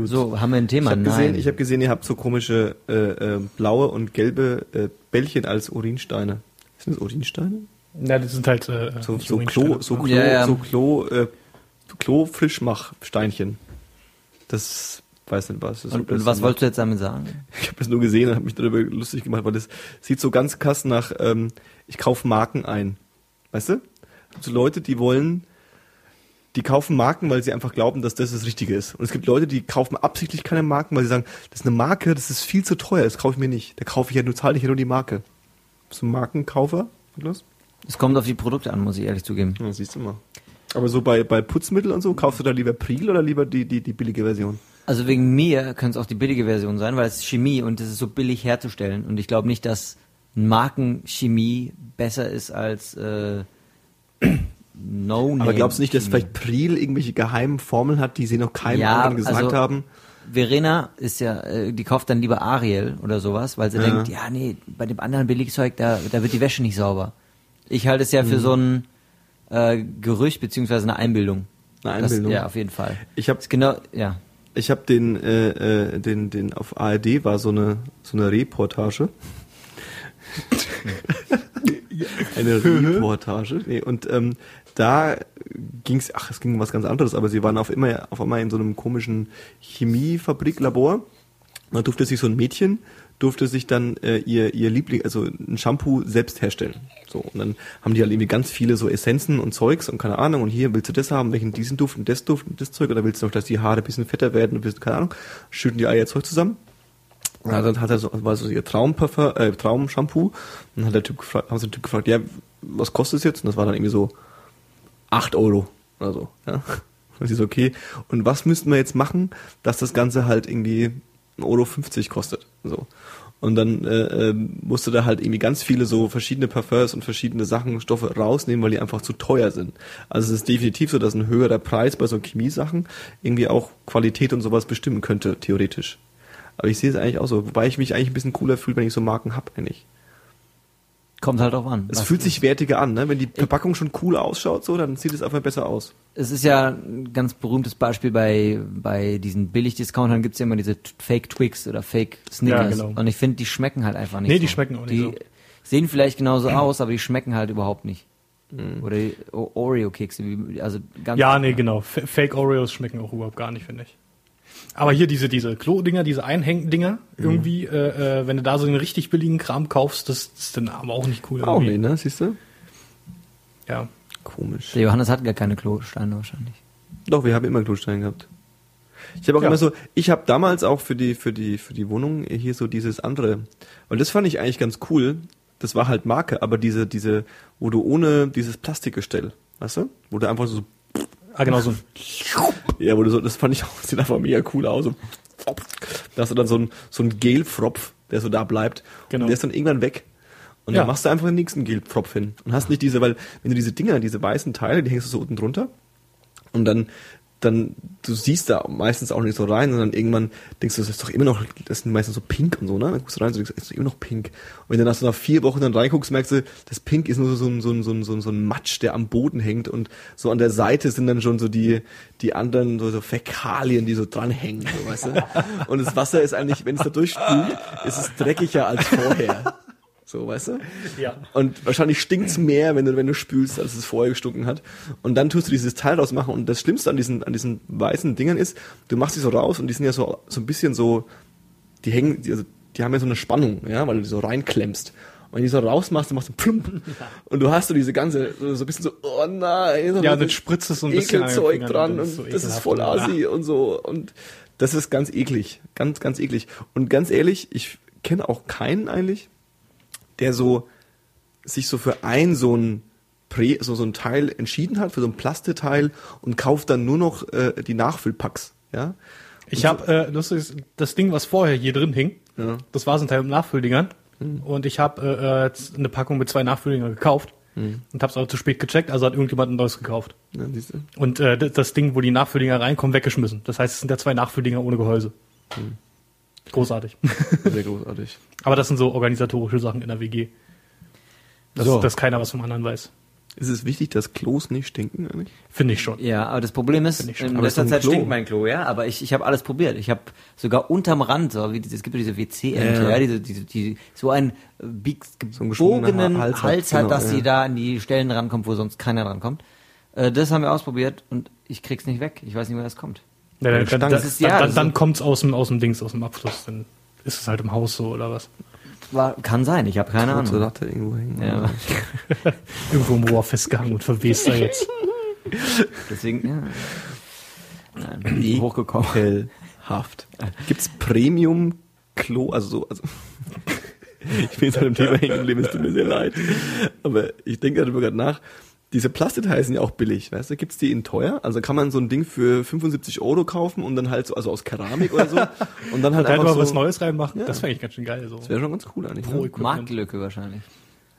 Gut. So, haben wir ein Ich Thema? habe gesehen, Nein. ich hab gesehen, ihr habt so komische äh, äh, blaue und gelbe äh, Bällchen als Urinsteine. Sind das Urinsteine? Ja, das sind halt äh, So, so. Klo, so Klo, Ja, ja. so Klo, äh, Klo-Frischmach-Steinchen. Das weiß nicht was. Das und, und was wolltest du jetzt damit sagen? Ich habe das nur gesehen und habe mich darüber lustig gemacht, weil das sieht so ganz krass nach, ähm, ich kaufe Marken ein. Weißt du? So Leute, die wollen, die kaufen Marken, weil sie einfach glauben, dass das das Richtige ist. Und es gibt Leute, die kaufen absichtlich keine Marken, weil sie sagen, das ist eine Marke, das ist viel zu teuer, das kaufe ich mir nicht. Da kaufe ich ja nur, zahle ich ja nur die Marke. Bist du ein Markenkaufer, Niklas? Es kommt auf die Produkte an, muss ich ehrlich zugeben. Ja, siehst du mal. Aber so bei, bei Putzmittel und so, kaufst du da lieber Priel oder lieber die, die, die billige Version? Also wegen mir könnte es auch die billige Version sein, weil es ist Chemie und es ist so billig herzustellen. Und ich glaube nicht, dass Markenchemie besser ist als äh, No Name. Aber glaubst du nicht, dass vielleicht Priel irgendwelche geheimen Formeln hat, die sie noch keinem Ja, anderen gesagt also- haben? Verena ist ja, äh, die kauft dann lieber Ariel oder sowas, weil sie Ja. denkt, ja nee, bei dem anderen Billigzeug, da, da wird die Wäsche nicht sauber. Ich halte es ja Mhm. für so ein äh, Gerücht beziehungsweise eine Einbildung. Eine Einbildung. Das, ja, auf jeden Fall. Ich habe genau, ja. ich hab den, äh, äh, den, den auf ARD war so eine, so eine Reportage. eine Reportage. Nee, und ähm, da ging's, ach, es ging um was ganz anderes, aber sie waren auf immer auf einmal in so einem komischen Chemiefabriklabor. Da durfte sich so ein Mädchen durfte sich dann äh, ihr ihr Liebling, also ein Shampoo selbst herstellen. So und dann haben die halt irgendwie ganz viele so Essenzen und Zeugs und keine Ahnung und hier willst du das haben, welchen diesen Duft und das Duft und das Zeug oder willst du noch, dass die Haare ein bisschen fetter werden und keine Ahnung, schütten die ihr Zeug zusammen. Ja, dann hat er so, war so ihr Traumparfum, äh, Traumshampoo. Und dann hat der Typ gefragt, haben sie den Typ gefragt, ja, was kostet es jetzt? Und das war dann irgendwie so 8 Euro oder so, ja. Sie so, okay. Und was müssten wir jetzt machen, dass das Ganze halt irgendwie 1,50 Euro kostet? So. Und dann äh, äh, musste da halt irgendwie ganz viele so verschiedene Parfums und verschiedene Sachen, Stoffe rausnehmen, weil die einfach zu teuer sind. Also es ist definitiv so, dass ein höherer Preis bei so Chemiesachen irgendwie auch Qualität und sowas bestimmen könnte, theoretisch. Aber ich sehe es eigentlich auch so, wobei ich mich eigentlich ein bisschen cooler fühle, wenn ich so Marken hab, eigentlich. Kommt halt auch an. Es fühlt sich wertiger an, ne? Wenn die Verpackung schon cool ausschaut, so, dann sieht es einfach besser aus. Es ist ja ein ganz berühmtes Beispiel bei, bei diesen Billig-Discountern gibt es ja immer diese Fake Twix oder Fake Snickers. Ja, genau. Und ich finde, die schmecken halt einfach nicht Nee, so. die schmecken auch nicht Die so. sehen vielleicht genauso aus, aber die schmecken halt überhaupt nicht. Mhm. Oder Oreo-Kekse, also ganz... Ja, nee, genau. F Fake Oreos schmecken auch überhaupt gar nicht, finde ich. Aber hier diese, diese Klo-Dinger, diese Einhängen-Dinger, Mhm. irgendwie, äh, äh, wenn du da so einen richtig billigen Kram kaufst, das ist dann aber auch nicht cool. Auch nicht, ne? Siehst du? Ja. Komisch. Der Johannes hat gar keine Klosteine wahrscheinlich. Doch, wir haben immer Klostein gehabt. Ich habe auch Ja. immer so, ich habe damals auch für die für die für die Wohnung hier so dieses andere und das fand ich eigentlich ganz cool. Das war halt Marke, aber diese diese wo du ohne dieses Plastikgestell, weißt du? Wo du einfach so Ah, genau so. ja, wo du so das fand ich auch sieht einfach mega cool aus. So, da hast du dann so ein so ein Gelfropf, der so da bleibt Genau. und der ist dann irgendwann weg. Und Ja. dann machst du einfach den nächsten Gelpfropf hin und hast nicht diese, weil wenn du diese Dinger, diese weißen Teile, die hängst du so unten drunter und dann dann du siehst da meistens auch nicht so rein, sondern irgendwann denkst du, das ist doch immer noch, das sind meistens so pink und so, ne? Dann guckst du rein und denkst, das ist immer noch pink. Und wenn du dann nach vier Wochen dann reinguckst, merkst du, das Pink ist nur so ein, so ein, so ein, so ein, so ein Matsch, der am Boden hängt und so an der Seite sind dann schon so die, die anderen so, so Fäkalien, die so dranhängen, so, weißt du? Und das Wasser ist eigentlich, wenn es da durchspült, ist es dreckiger als vorher. So, weißt du? Ja. Und wahrscheinlich stinkt's mehr, wenn du, wenn du spülst, als es vorher gestunken hat. Und dann tust du dieses Teil draus machen. Und das Schlimmste an diesen, an diesen weißen Dingern ist, du machst die so raus und die sind ja so, so ein bisschen so, die hängen, die, also, die haben ja so eine Spannung, ja, weil du die so reinklemmst. Und wenn du die so rausmachst, dann machst du plump. Und du hast so diese ganze, so so ein bisschen so, oh nein. so Ja, dann spritzt es so ein bisschen Ekelzeug dran und und das ist so das ist voll und- assi und so. Und das ist ganz eklig. Ganz, ganz eklig. Und ganz ehrlich, ich kenne auch keinen eigentlich, der so sich so für ein so ein Prä, so, so ein Teil entschieden hat, für so ein Plasteteil und kauft dann nur noch äh, die Nachfüllpacks. Ja? Ich habe, äh, das ist das Ding, was vorher hier drin hing. Ja. Das war so ein Teil mit Nachfülldingern. Und ich habe äh, äh, eine Packung mit zwei Nachfülldingern gekauft. Und habe es aber zu spät gecheckt, also hat irgendjemand ein neues gekauft. Ja? Und äh, das- Ding, wo die Nachfülldinger reinkommen, weggeschmissen. Das heißt, es sind ja zwei Nachfülldinger ohne Gehäuse. Großartig. Sehr großartig. Aber das sind so organisatorische Sachen in der WG. Dass, So. dass keiner was vom anderen weiß. Ist es wichtig, dass Klos nicht stinken eigentlich? Finde ich schon. Ja, aber das Problem ist, in letzter Zeit Klo. stinkt mein Klo, ja, aber ich, ich habe alles probiert. Ich habe sogar unterm Rand, so wie es gibt ja diese WC-Ente, Ja, ja, diese, diese, die, so einen So gebogenen Ha- Hals, Hals hat, hat, genau, dass ja. sie da an die Stellen rankommt, wo sonst keiner rankommt. Äh, das haben wir ausprobiert und ich krieg's nicht weg. Ich weiß nicht, woher das kommt. Ja, dann, dann, Das ist- ja, dann, dann, das dann ist- kommt's aus dem, aus dem Dings, aus dem Abfluss. Dann ist es halt im Haus so oder was. War, kann sein, ich habe keine Ahnung. Latte irgendwo hängen. Ja, Irgendwo im Rohr festgehangen und verwest da jetzt. deswegen, ja. Nein, bin ich hochgekommen. Ekelhaft. Gibt's Premium-Klo? Also so, also. ich bin jetzt an dem Thema hängen geblieben, es tut mir sehr leid. Aber ich denke darüber gerade nach. Diese Plastikteile sind ja auch billig, weißt du? Gibt's die in teuer? Also kann man so ein Ding für 75 Euro kaufen und dann halt so, also aus Keramik oder so. Und dann halt Da hätte einfach man so. was Neues reinmachen. Ja. Das wäre eigentlich ganz schön geil. So. Das wäre schon ganz cool eigentlich. Pro Ne? Marktlücke wahrscheinlich.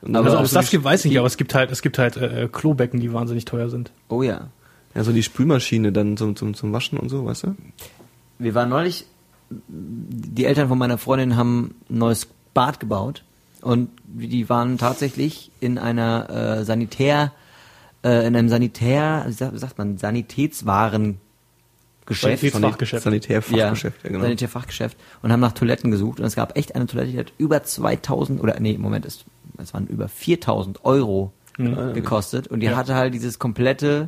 Und Also ob es das gibt, weiß ich nicht, aber es gibt halt, es gibt halt äh, Klobecken, die wahnsinnig teuer sind. Oh ja. Ja, so die Spülmaschine dann zum, zum, zum Waschen und so, weißt du? Wir waren neulich, die Eltern von meiner Freundin haben ein neues Bad gebaut und die waren tatsächlich in einer äh, Sanitär, äh, in einem Sanitär, wie sagt, man, Sanitätswarengeschäft. Sanitätsfachgeschäft. Sanitärfachgeschäft, ja, genau. Sanitärfachgeschäft und haben nach Toiletten gesucht und es gab echt eine Toilette, die hat über 2000 oder nee, Moment, es, es waren über 4000 Euro Mhm. gekostet und die Ja. hatte halt dieses komplette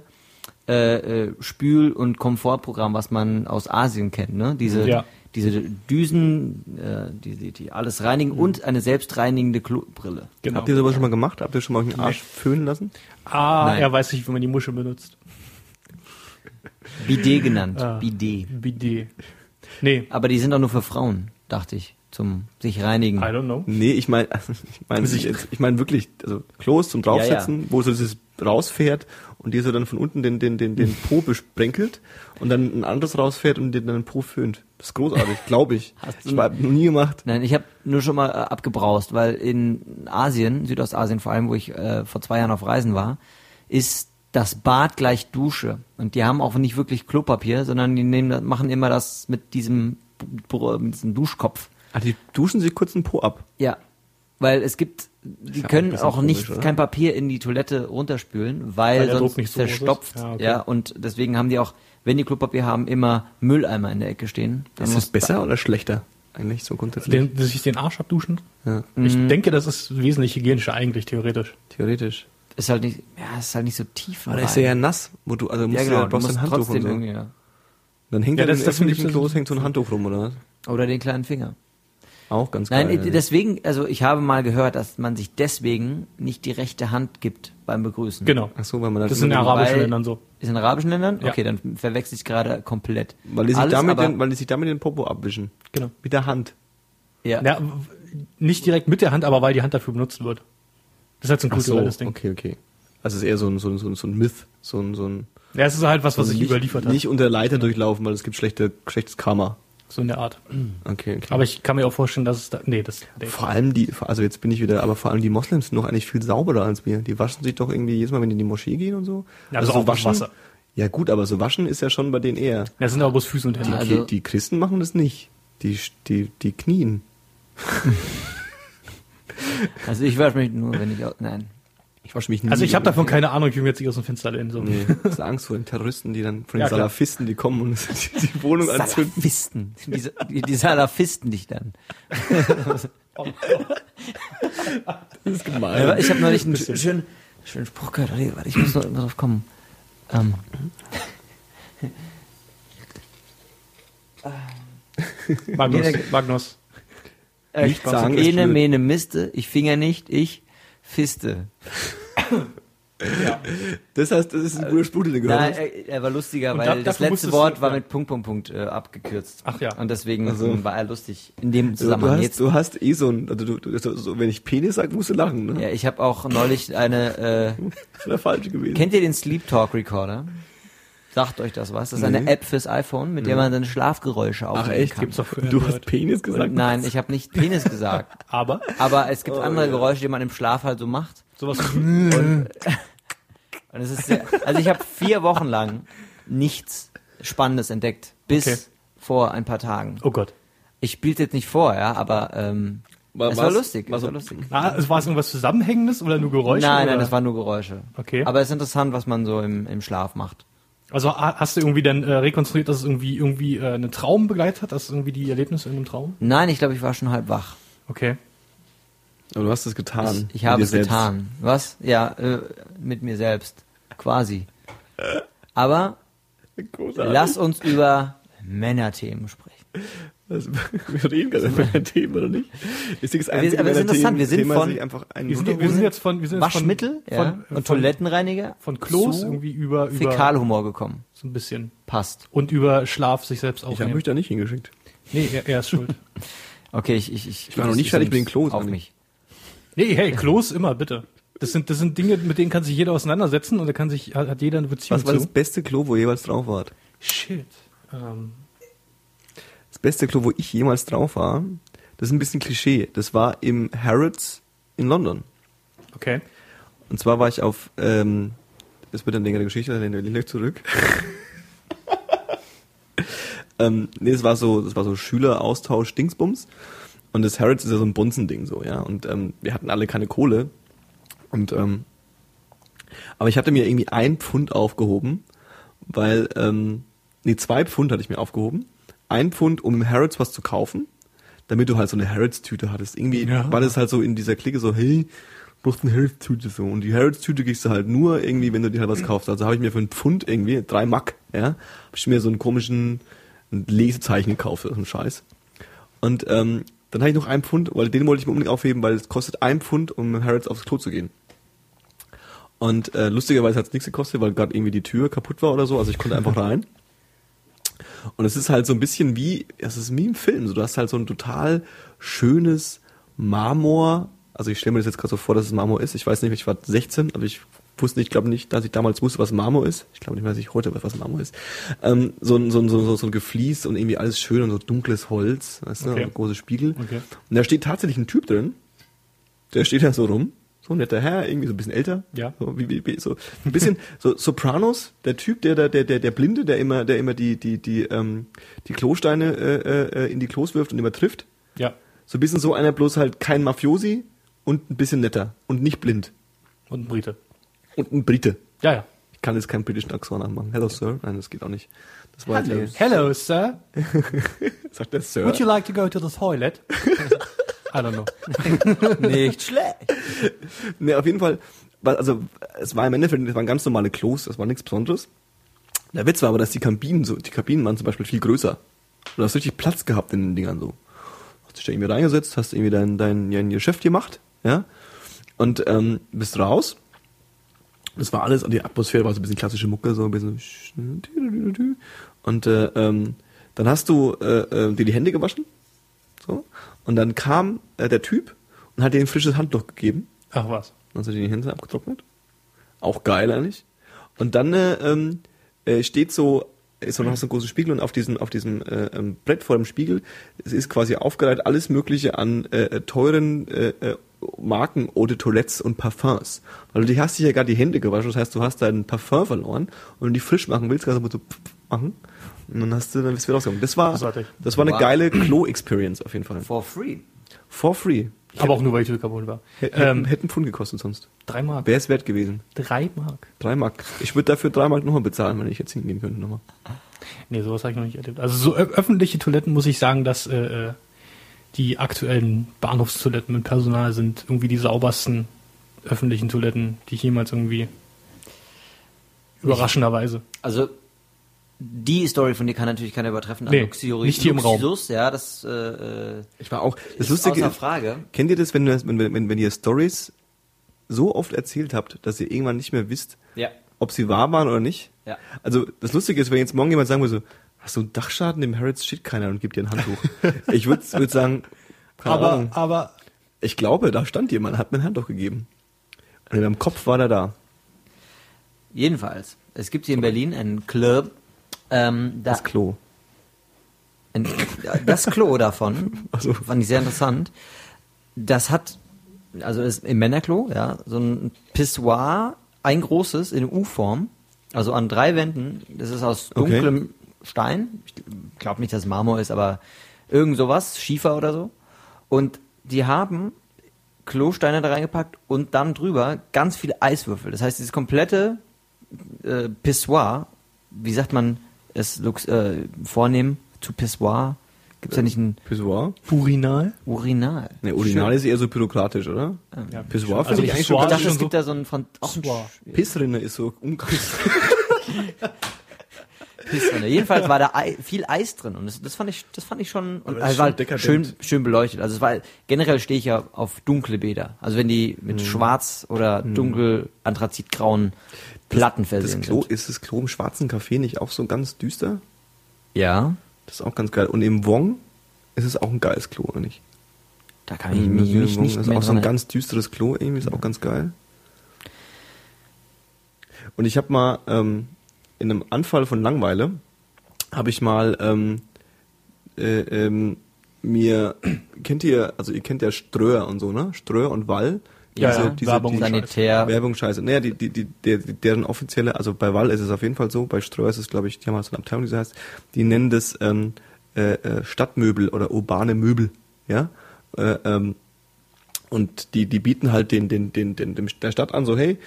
äh, äh, Spül- und Komfortprogramm, was man aus Asien kennt, ne? Diese, Ja. Diese Düsen, äh, die, die, die alles reinigen und eine selbstreinigende Klobrille. Genau. Habt ihr sowas schon mal gemacht? Habt ihr schon mal euch den Arsch föhnen lassen? Ah, Nein. er weiß nicht, wie man die Muschel benutzt. Bidet genannt. Ah. Bidet. Bidet. Nee, Aber die sind doch nur für Frauen, dachte ich, zum sich reinigen. I don't know. Nee, ich meine, ich meine, ich, ich meine wirklich, also Klos zum draufsetzen, wo so dieses rausfährt und dir so dann von unten den, den, den, den Po besprenkelt und dann ein anderes rausfährt und dir dann den Po föhnt. Das ist großartig, glaube ich. Hast du- ich habe noch nie gemacht. Nein, ich habe nur schon mal äh, abgebraust, weil in Asien, Südostasien vor allem, wo ich äh, vor zwei Jahren auf Reisen war, ist das Bad gleich Dusche. Und die haben auch nicht wirklich Klopapier, sondern die nehmen, das- machen immer das mit diesem, mit diesem Duschkopf. Ah, die duschen sich kurz den Po ab. Ja, weil es gibt, die ja auch können bisschen auch nicht komisch, kein Papier in die Toilette runterspülen, weil, Weil sonst nicht so verstopft. Ja, Ja, okay. und deswegen haben die auch, wenn die Klopapier haben, immer Mülleimer in der Ecke stehen. Dann Ist das besser oder schlechter? Eigentlich so grundsätzlich. Den, sich den Arsch abduschen? ja, Ich Mhm. denke, das ist wesentlich hygienischer eigentlich, theoretisch. theoretisch. Ist halt nicht, ja, ist halt nicht so tief. Aber da rein. ist er ja nass, wo du, also musst ja, du genau, ja, du brauchst musst ein Handtuch und trotzdem so. irgendwie, ja. Dann hängt Ja, ja, das- das, das das finde öffentlichen ich- Klos hängt so ein Handtuch rum, oder was? Oder den kleinen Finger. Auch ganz Nein, geil. äh, deswegen, also ich habe mal gehört, dass man sich deswegen nicht die rechte Hand gibt beim Begrüßen. Genau. Ach so, weil man Das ist in immer- arabischen Ländern so. Ist in arabischen Ländern? Ja. Okay, dann verwechsel ich gerade komplett. weil die sich Alles damit aber- den, weil die sich damit den Popo abwischen. Genau. Mit der Hand. ja. Ja, nicht direkt mit der Hand, aber weil die Hand dafür benutzt wird. Das ist halt so ein Ach so, kulturelles Ding. okay, okay. Also es ist eher so ein, so ein, so ein, so ein Myth, so ein, so ein Ja, es ist halt was, was sich nicht, überliefert hat. Nicht unter Leiter durchlaufen, weil es gibt schlechte, schlechtes Karma. So in der Art. Okay, okay. Aber ich kann mir auch vorstellen, dass es da. Nee, das. Nee. vor allem die, also jetzt bin ich wieder, aber vor allem die Moslems sind doch eigentlich viel sauberer als wir. Die waschen sich doch irgendwie jedes Mal, wenn die in die Moschee gehen und so. Ja, das ist auch waschen. Wasser. Ja gut, aber so waschen ist ja schon bei denen eher. Das sind aber bloß Füße und Hände. Also- die, die Christen machen das nicht. Die, die, die knien. Also ich wasche mich nur, wenn ich, nein. Ich wasche mich nie. Also ich habe davon keine Ahnung, ich will mir jetzt nicht aus dem Fenster lehnen. So. Nee, das ist Angst vor den Terroristen, die dann, von den Ja. Salafisten, die kommen und die, die Wohnung anzünden. Salafisten. Die, die, die Salafisten dich dann. Das ist gemein. Ich habe neulich einen sch- schönen, schönen Spruch gehört. Warte, ich muss noch immer drauf kommen. Ähm, Magnus. Magnus. äh, Nicht sagen, Ene, mene, miste. Ich finger nicht, ich fiste. Das heißt, das ist ein guter Spruch, den du gehört Nein, hast. er, er war lustiger, Und weil da- das letzte Wort du- war ja. mit Punkt, Punkt, Punkt äh, abgekürzt. Ach ja. Und deswegen Ach so. ähm, war er lustig. In dem Du, du, Zusammenhang hast, jetzt. du hast eh so ein, also du, du, so, so, wenn ich Penis sag, musst du lachen, ne? Ja, ich habe auch neulich eine. Äh, Das wäre falsch gewesen. kennt ihr den Sleep Talk Recorder? Sagt euch das was? Das ist eine Nee. App fürs iPhone, mit der man dann Schlafgeräusche Ach aufnehmen echt? kann. Gibt's doch für Du hast. Penis gesagt? Und nein, ich habe nicht Penis gesagt. Aber Aber es gibt Oh, andere ja. Geräusche, die man im Schlaf halt so macht. sowas. Und, und es ist sehr, also ich habe vier Wochen lang nichts Spannendes entdeckt, bis Okay. vor ein paar Tagen. oh Gott. Ich spiele jetzt nicht vor, ja, aber ähm, War, Es war lustig, war es war lustig. Ah, es war es irgendwas Zusammenhängendes oder nur Geräusche? nein, oder? nein, das waren nur Geräusche. Okay. Aber es ist interessant, was man so im, im Schlaf macht. Also ha- hast du irgendwie dann äh, rekonstruiert, dass es irgendwie irgendwie äh, einen Traum begleitet hat, dass irgendwie die Erlebnisse in einem Traum? Nein, ich glaube, ich war schon halb wach. Okay. Aber du hast es getan. Ich, ich habe es selbst. getan. Was? Ja, äh, mit mir selbst. Quasi. Aber Großartig. lass uns über Männerthemen sprechen. Das, wir reden gerade über ein Thema, oder nicht? Ist das einzige aber es ist interessant, wir sind Thema, von- sich einfach ein Wir sind, wir sind jetzt von wir sind jetzt Waschmittel von, ja, von, und von, Toilettenreiniger von Klos irgendwie über über Fäkalhumor gekommen. so ein bisschen Passt. und über Schlaf sich selbst Ich habe aufnehmen. mich da nicht hingeschickt. nee, er, er ist schuld. Okay, ich ich ich, Ich war noch nicht fertig mit den Klos, auf mich. Nee, hey, Klos immer bitte. Das sind das sind Dinge, mit denen kann sich jeder auseinandersetzen und da kann sich hat, hat jeder eine Beziehung Was war das zu. beste Klo, wo jeweils drauf wart? Shit. Ähm, Das beste Klo, wo ich jemals drauf war, das ist ein bisschen Klischee. Das war im Harrods in London. okay. Und zwar war ich auf, ähm, das wird eine längere Geschichte, dann lehne ich zurück. ähm, nee, es war so, das war so Schüleraustausch Dingsbums. Und das Harrods ist ja so ein Bunzending so, ja. Und ähm, wir hatten alle keine Kohle. Und ähm, aber ich hatte mir irgendwie ein Pfund aufgehoben, weil, ähm, nee, zwei Pfund hatte ich mir aufgehoben. Ein Pfund, um im Harrods was zu kaufen, damit du halt so eine Harrods-Tüte hattest. Irgendwie Ja. war das halt so in dieser Clique so, hey, du brauchst eine Harrods-Tüte so. Und die Harrods-Tüte kriegst du halt nur irgendwie, wenn du dir halt was kaufst. Also habe ich mir für einen Pfund irgendwie, drei Mack, ja, habe ich mir so einen komischen Lesezeichen gekauft, so ein Scheiß. Und ähm, dann hatte ich noch einen Pfund, weil den wollte ich mir unbedingt aufheben, weil es kostet ein Pfund, um mit Harrods aufs Klo zu gehen. Und äh, lustigerweise hat es nichts gekostet, weil gerade irgendwie die Tür kaputt war oder so. Also ich konnte einfach rein. Und es ist halt so ein bisschen wie, es ist wie im Film. So, du hast halt so ein total schönes Marmor. Also ich stelle mir das jetzt gerade so vor, dass es Marmor ist. Ich weiß nicht, ich war 16, aber ich wusste nicht, ich glaube nicht, dass ich damals wusste, was Marmor ist. Ich glaube nicht, dass ich heute weiß, was Marmor ist. Ähm, so, ein, so, ein, so, ein- so ein Geflies und irgendwie alles schön und so dunkles Holz, weißt du, Okay. große Spiegel. Okay. Und da steht tatsächlich ein Typ drin, der steht da so rum, so ein netter Herr, irgendwie so ein bisschen älter. Ja. So, wie, wie, wie, so ein bisschen so Sopranos, der Typ, der der der der, der Blinde, der immer der immer die die die ähm, die Klosteine äh, äh, in die Klos wirft und immer trifft. Ja. So ein bisschen so einer bloß halt kein Mafiosi und ein bisschen netter und nicht blind Und ein Brite. und ein Brite. Ja, ja. Ich kann jetzt keinen britischen Akzent anmachen. Hello Sir, nein, das geht auch nicht. Das war Hello. Hello, sir. sagt der Sir. Would you like to go to the toilet? I don't know. Nicht schlecht. Ne, auf jeden Fall, also es war im Endeffekt, es waren ganz normale Klos, das war nichts Besonderes. Der Witz war aber, dass die Kabinen so, die Kabinen waren zum Beispiel viel größer. Du hast richtig Platz gehabt in den Dingern so. Hast dich da irgendwie reingesetzt, hast irgendwie dein, dein, dein Geschäft gemacht, ja, und ähm, bist raus. Das war alles, und die Atmosphäre war so ein bisschen klassische Mucke, so ein bisschen und äh, ähm, dann hast du äh, äh, dir die Hände gewaschen, so, und dann kam äh, der Typ und hat dir ein frisches Handtuch gegeben. Ach was. Dann hast du dir die Hände abgetrocknet. Auch geil eigentlich. Und dann äh, ähm, äh, steht so, ist so, du hast einen großen Spiegel und auf diesem, auf diesem äh, ähm, Brett vor dem Spiegel es ist quasi aufgereiht alles Mögliche an äh, äh, teuren äh, äh, Marken Eau de Toilettes und Parfums. Weil du hast dich ja gerade die Hände gewaschen, das heißt, du hast deinen Parfum verloren und wenn du die frisch machen willst, kannst du so machen und dann hast du, dann bist du wieder rausgekommen. Das war, Großartig. das war eine Wow. geile Klo-Experience auf jeden Fall. For free. For free. Aber auch nur, weil ich Kaputt war. Hätten, Ähm, hätten Pfund gekostet sonst. drei Mark. Wäre es wert gewesen. Drei Mark. Drei Mark. Ich würde dafür drei Mark nochmal bezahlen, wenn ich jetzt hingehen könnte nochmal. Nee, sowas habe ich noch nicht erlebt. Also so öffentliche Toiletten muss ich sagen, dass äh, äh, die aktuellen Bahnhofstoiletten mit Personal sind irgendwie die saubersten öffentlichen Toiletten, die ich jemals irgendwie überraschenderweise. Also die Story von dir kann natürlich keiner übertreffen. Nee, Luxurious, nicht hier im Raum. Luxus, ja, das äh, Ich war auch. Das ist Lustige außer ist, Frage. kennt ihr das, wenn, wenn, wenn, wenn ihr Stories so oft erzählt habt, dass ihr irgendwann nicht mehr wisst, Ja. ob sie wahr waren oder nicht? Ja. Also das Lustige ist, wenn jetzt morgen jemand sagen würde, so, hast du einen Dachschaden, im Harrods steht keiner und gibt dir ein Handtuch. ich würde würd sagen, keine Aber, Ahnung. aber Ich glaube, da stand jemand, hat mir ein Handtuch gegeben. Und in meinem Kopf war der da. Jedenfalls, es gibt hier in Berlin einen Club, ähm, da, Das Klo. ein, das Klo davon, Also- fand ich sehr interessant. Das hat, also ist im Männerklo, ja, so ein Pissoir, ein großes in U-Form, also an drei Wänden. Das ist aus Okay. dunklem Stein. Ich glaube nicht, dass es Marmor ist, aber irgend sowas, Schiefer oder so. Und die haben Klosteine da reingepackt und dann drüber ganz viele Eiswürfel. Das heißt, dieses komplette äh, Pissoir, wie sagt man es lux, äh, vornehm zu Pissoir? Gibt es ja nicht ein Pissoir? Urinal? Urinal? Ne, Urinal ist eher so bürokratisch, oder? Ja, Pissoir Also finde ich eigentlich schon Ich dachte, es gibt so- da so ein, Fran- auch ein Pissoir. Pissrinne ist so umgangs. Pissrinne. Jedenfalls war da Ei, viel Eis drin und das, das fand ich, das fand ich schon, und es war schon dekadent. schön, schön beleuchtet. Also es war generell stehe ich ja auf dunkle Bäder. Also wenn die mit Mhm. schwarz oder dunkel anthrazitgrauen Platten Das versehen Klo, sind. ist das Klo im schwarzen Café nicht auch so ganz düster? Ja, Das ist auch ganz geil. Und im Wong ist es auch ein geiles Klo, oder nicht? da kann ich mich Museum nicht, nicht ist auch so ein ganz düsteres Klo, irgendwie ist auch ganz geil. Und ich habe mal ähm, in einem Anfall von Langweile habe ich mal ähm, äh, ähm, mir kennt ihr also ihr kennt ja Ströer und so ne Ströer und Wall Ja, Diese- ja, diese- Werbung, die- Sanitär. Werbung scheiße. Naja, die, die, die, der, deren offizielle, also bei Wall ist es auf jeden Fall so, bei Ströer ist es, glaube ich, die haben halt so eine Abteilung, die so heißt, die nennen das ähm, äh, äh, Stadtmöbel oder urbane Möbel, ja. Äh, ähm, und die, die bieten halt den, den, den, den, dem, der Stadt an, so, hey,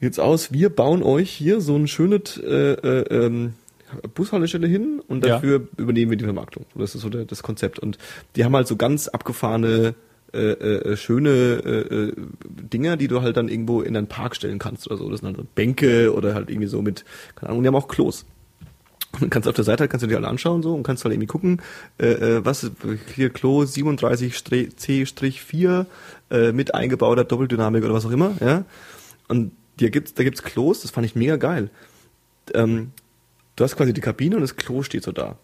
jetzt aus, wir bauen euch hier so ein schönes äh, äh, ähm, Bushaltestelle hin und Ja. dafür übernehmen wir die Vermarktung. Das ist so der, das Konzept. Und die haben halt so ganz abgefahrene äh, äh, schöne äh, äh, Dinger, die du halt dann irgendwo in deinen Park stellen kannst oder so. Das sind halt so Bänke oder halt irgendwie so mit, keine Ahnung, die haben auch Klos. Und dann kannst du auf der Seite kannst du dir alle anschauen so und kannst halt irgendwie gucken, äh, äh, was hier Klo 37C-4 äh, mit eingebauter Doppeldynamik oder was auch immer, ja. Und dir gibt's, da gibt's Klos, das fand ich mega geil. Ähm, du hast quasi die Kabine und das Klo steht so da.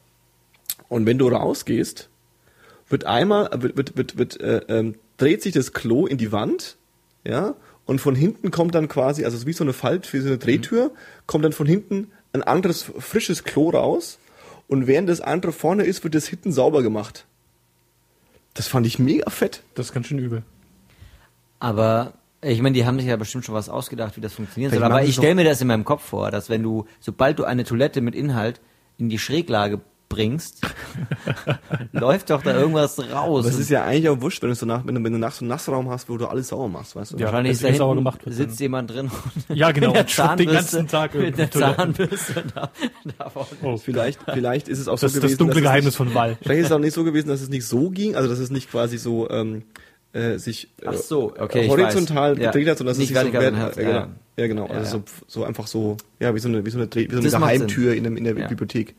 Und wenn du rausgehst, wird einmal, wird, wird, wird, wird äh, ähm, dreht sich das Klo in die Wand, ja, und von hinten kommt dann quasi, also es ist wie so eine Falt, wie so eine Drehtür, kommt dann von hinten ein anderes frisches Klo raus und während das andere vorne ist, wird das hinten sauber gemacht. Das fand ich mega fett. Das ist ganz schön übel. Aber ich meine, die haben sich ja bestimmt schon was ausgedacht, wie das funktionieren soll. Aber ich stelle mir das in meinem Kopf vor, dass wenn du, sobald du eine Toilette mit Inhalt in die Schräglage bringst, läuft doch da irgendwas raus. Aber es ist ja eigentlich auch wurscht, wenn du so nach, wenn du, wenn du nachts so einen Nassraum hast, wo du alles sauer machst, weißt du? Ja. Wahrscheinlich ist da es sauber gemacht wird, sitzt dann- jemand drin und Ja, genau, mit der den ganzen Tag mit der. Zahnbürste da, davon. Oh, Vielleicht, vielleicht ist es auch das so ist gewesen. das dunkle Geheimnis nicht, von Wall. Vielleicht ist es auch nicht so gewesen, dass es nicht so ging, also dass es nicht quasi so ähm, äh, sich äh, so, okay, ich horizontal weiß. Ja. gedreht hat, sondern dass Nicht es sich so, wert- sondern ja, halt- genau. ja. ja genau, Ja, also ja. So, so einfach so, ja, wie so eine wie so eine, wie so eine Das Geheimtür in, einem, in der Ja. Bibliothek.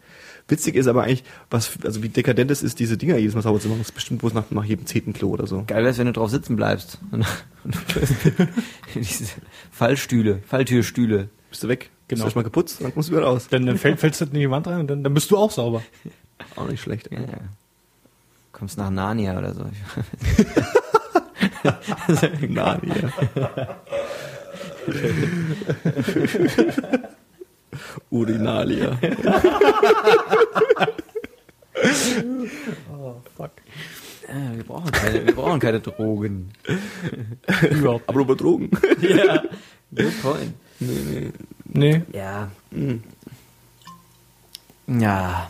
Witzig ist aber eigentlich, was also wie dekadent es ist, diese Dinger jedes Mal sauber zu machen, das ist bestimmt bloß nach, nach jedem zehnten Klo oder so. Geil wär's, wenn du drauf sitzen bleibst. Du diese Fallstühle, Falltürstühle. Bist du weg, Genau. genau. erstmal geputzt, dann kommst du wieder raus. Dann, dann fällt, fällst du in die Wand rein und dann, dann bist du auch sauber. Auch nicht schlecht. Ja, ja. Kommst nach Narnia oder so. Nein, Urinalia. Fuck. Ja, wir, brauchen keine, wir brauchen keine Drogen. Überhaupt. Aber über Drogen. Ja. Good point. Nee. Ja. Ja.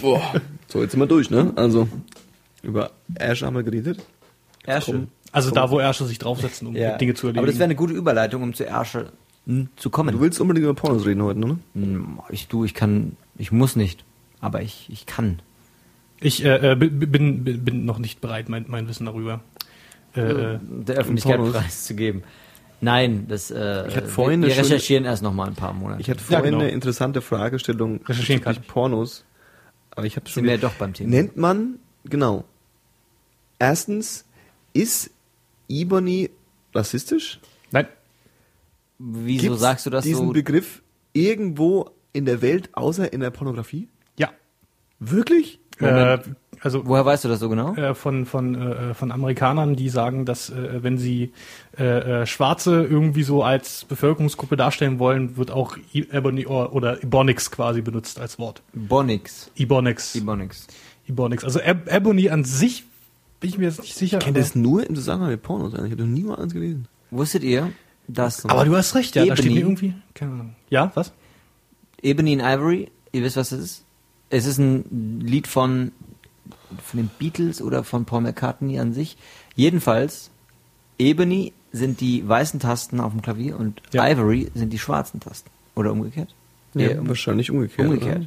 Boah. So, jetzt sind wir durch, ne? Also, über Ash haben wir geredet. Ärsche. Also da, wo Ärsche sich draufsetzen, um Ja. Dinge zu erledigen. Aber das wäre eine gute Überleitung, um zu Ärsche hm, zu kommen. Du willst unbedingt über Pornos reden heute, ne? Hm, Ich, du, ich kann, ich muss nicht, aber ich, ich kann. ich äh, äh, bin, bin, noch nicht bereit, mein, mein Wissen darüber. Äh, äh, der Öffentlichkeit preiszugeben. Nein, das, äh, Ich hatte vorhin wir, wir eine schöne- recherchieren erst noch mal ein paar Monate. Ich hatte Ja, vorhin genau. eine interessante Fragestellung Recherchieren kann bezüglich Pornos. Aber ich habe schon Sind wir ja doch beim Thema. Nennt man, genau. Erstens, ist Ebony rassistisch? nein, Wieso Gibt's sagst du das diesen so? Begriff irgendwo in der Welt außer in der Pornografie? ja. Wirklich? Äh, also Woher weißt du das so genau? äh, von von äh, von Amerikanern, die sagen, dass äh, wenn sie äh, äh, Schwarze irgendwie so als Bevölkerungsgruppe darstellen wollen, wird auch Ebony or, oder Ebonics quasi benutzt als Wort. Bonix. Ebonics. Ebonix. Ebonics. Also Eb Ebony an sich bin ich mir jetzt nicht sicher. Ich kenne das nur im Zusammenhang mit Pornos. eigentlich. Ich habe noch nie mal eins gelesen. Wusstet ihr, dass aber du hast recht, ja. Da steht Ebony. irgendwie. Keine Ahnung. Ja, was? Ebony and Ivory, ihr wisst, was das ist? Es ist ein Lied von von den Beatles oder von Paul McCartney an sich. Jedenfalls, Ebony sind die weißen Tasten auf dem Klavier und Ja. Ivory sind die schwarzen Tasten. Oder umgekehrt? Ja, Nee, um- wahrscheinlich umgekehrt. umgekehrt. Oder?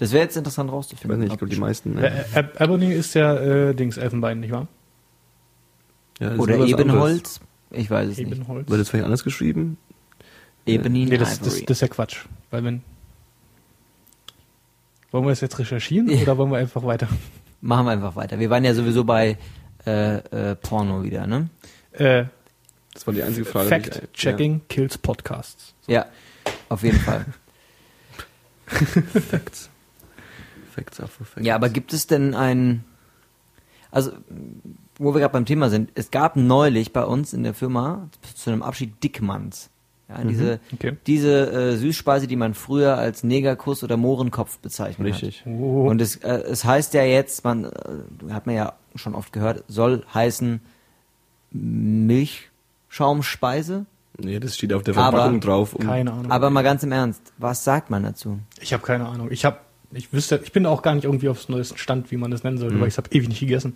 Das wäre jetzt interessant Ich rauszufinden. weiß nicht, ich glaube, die meisten. Ne? Eb- Ebony ist ja äh, Dings Elfenbein, nicht wahr? Ja, Oder was anderes. Ebenholz? Ich weiß es nicht. Ebenholz. Wird das vielleicht anders geschrieben? Ebony Nee, das, das, das ist ja Quatsch. Weil wenn. Wollen wir das jetzt recherchieren Ja. oder wollen wir einfach weiter? Machen wir einfach weiter. Wir waren ja sowieso bei äh, äh, Porno wieder, ne? Äh, Das war die einzige Frage. ich- Fact-Checking kills Podcasts. Ja, auf jeden Fall. Ja, Facts. Facts are for facts. Ja, aber gibt es denn ein, also wo wir gerade beim Thema sind, es gab neulich bei uns in der Firma zu einem Abschied Dickmanns. Ja, diese okay. diese äh, Süßspeise, die man früher als Negerkuss oder Mohrenkopf bezeichnet Richtig. hat. Oh. Und es, äh, es heißt ja jetzt, man äh, hat man ja schon oft gehört, soll heißen Milchschaumspeise. Nee, das steht auf der Aber- Verpackung drauf. um- Keine Ahnung. Aber mal ganz im Ernst, was sagt man dazu? ich habe keine Ahnung. Ich habe, ich wüsste, ich bin auch gar nicht irgendwie aufs neuesten Stand, wie man das nennen sollte, Mhm. weil ich habe ewig nicht gegessen.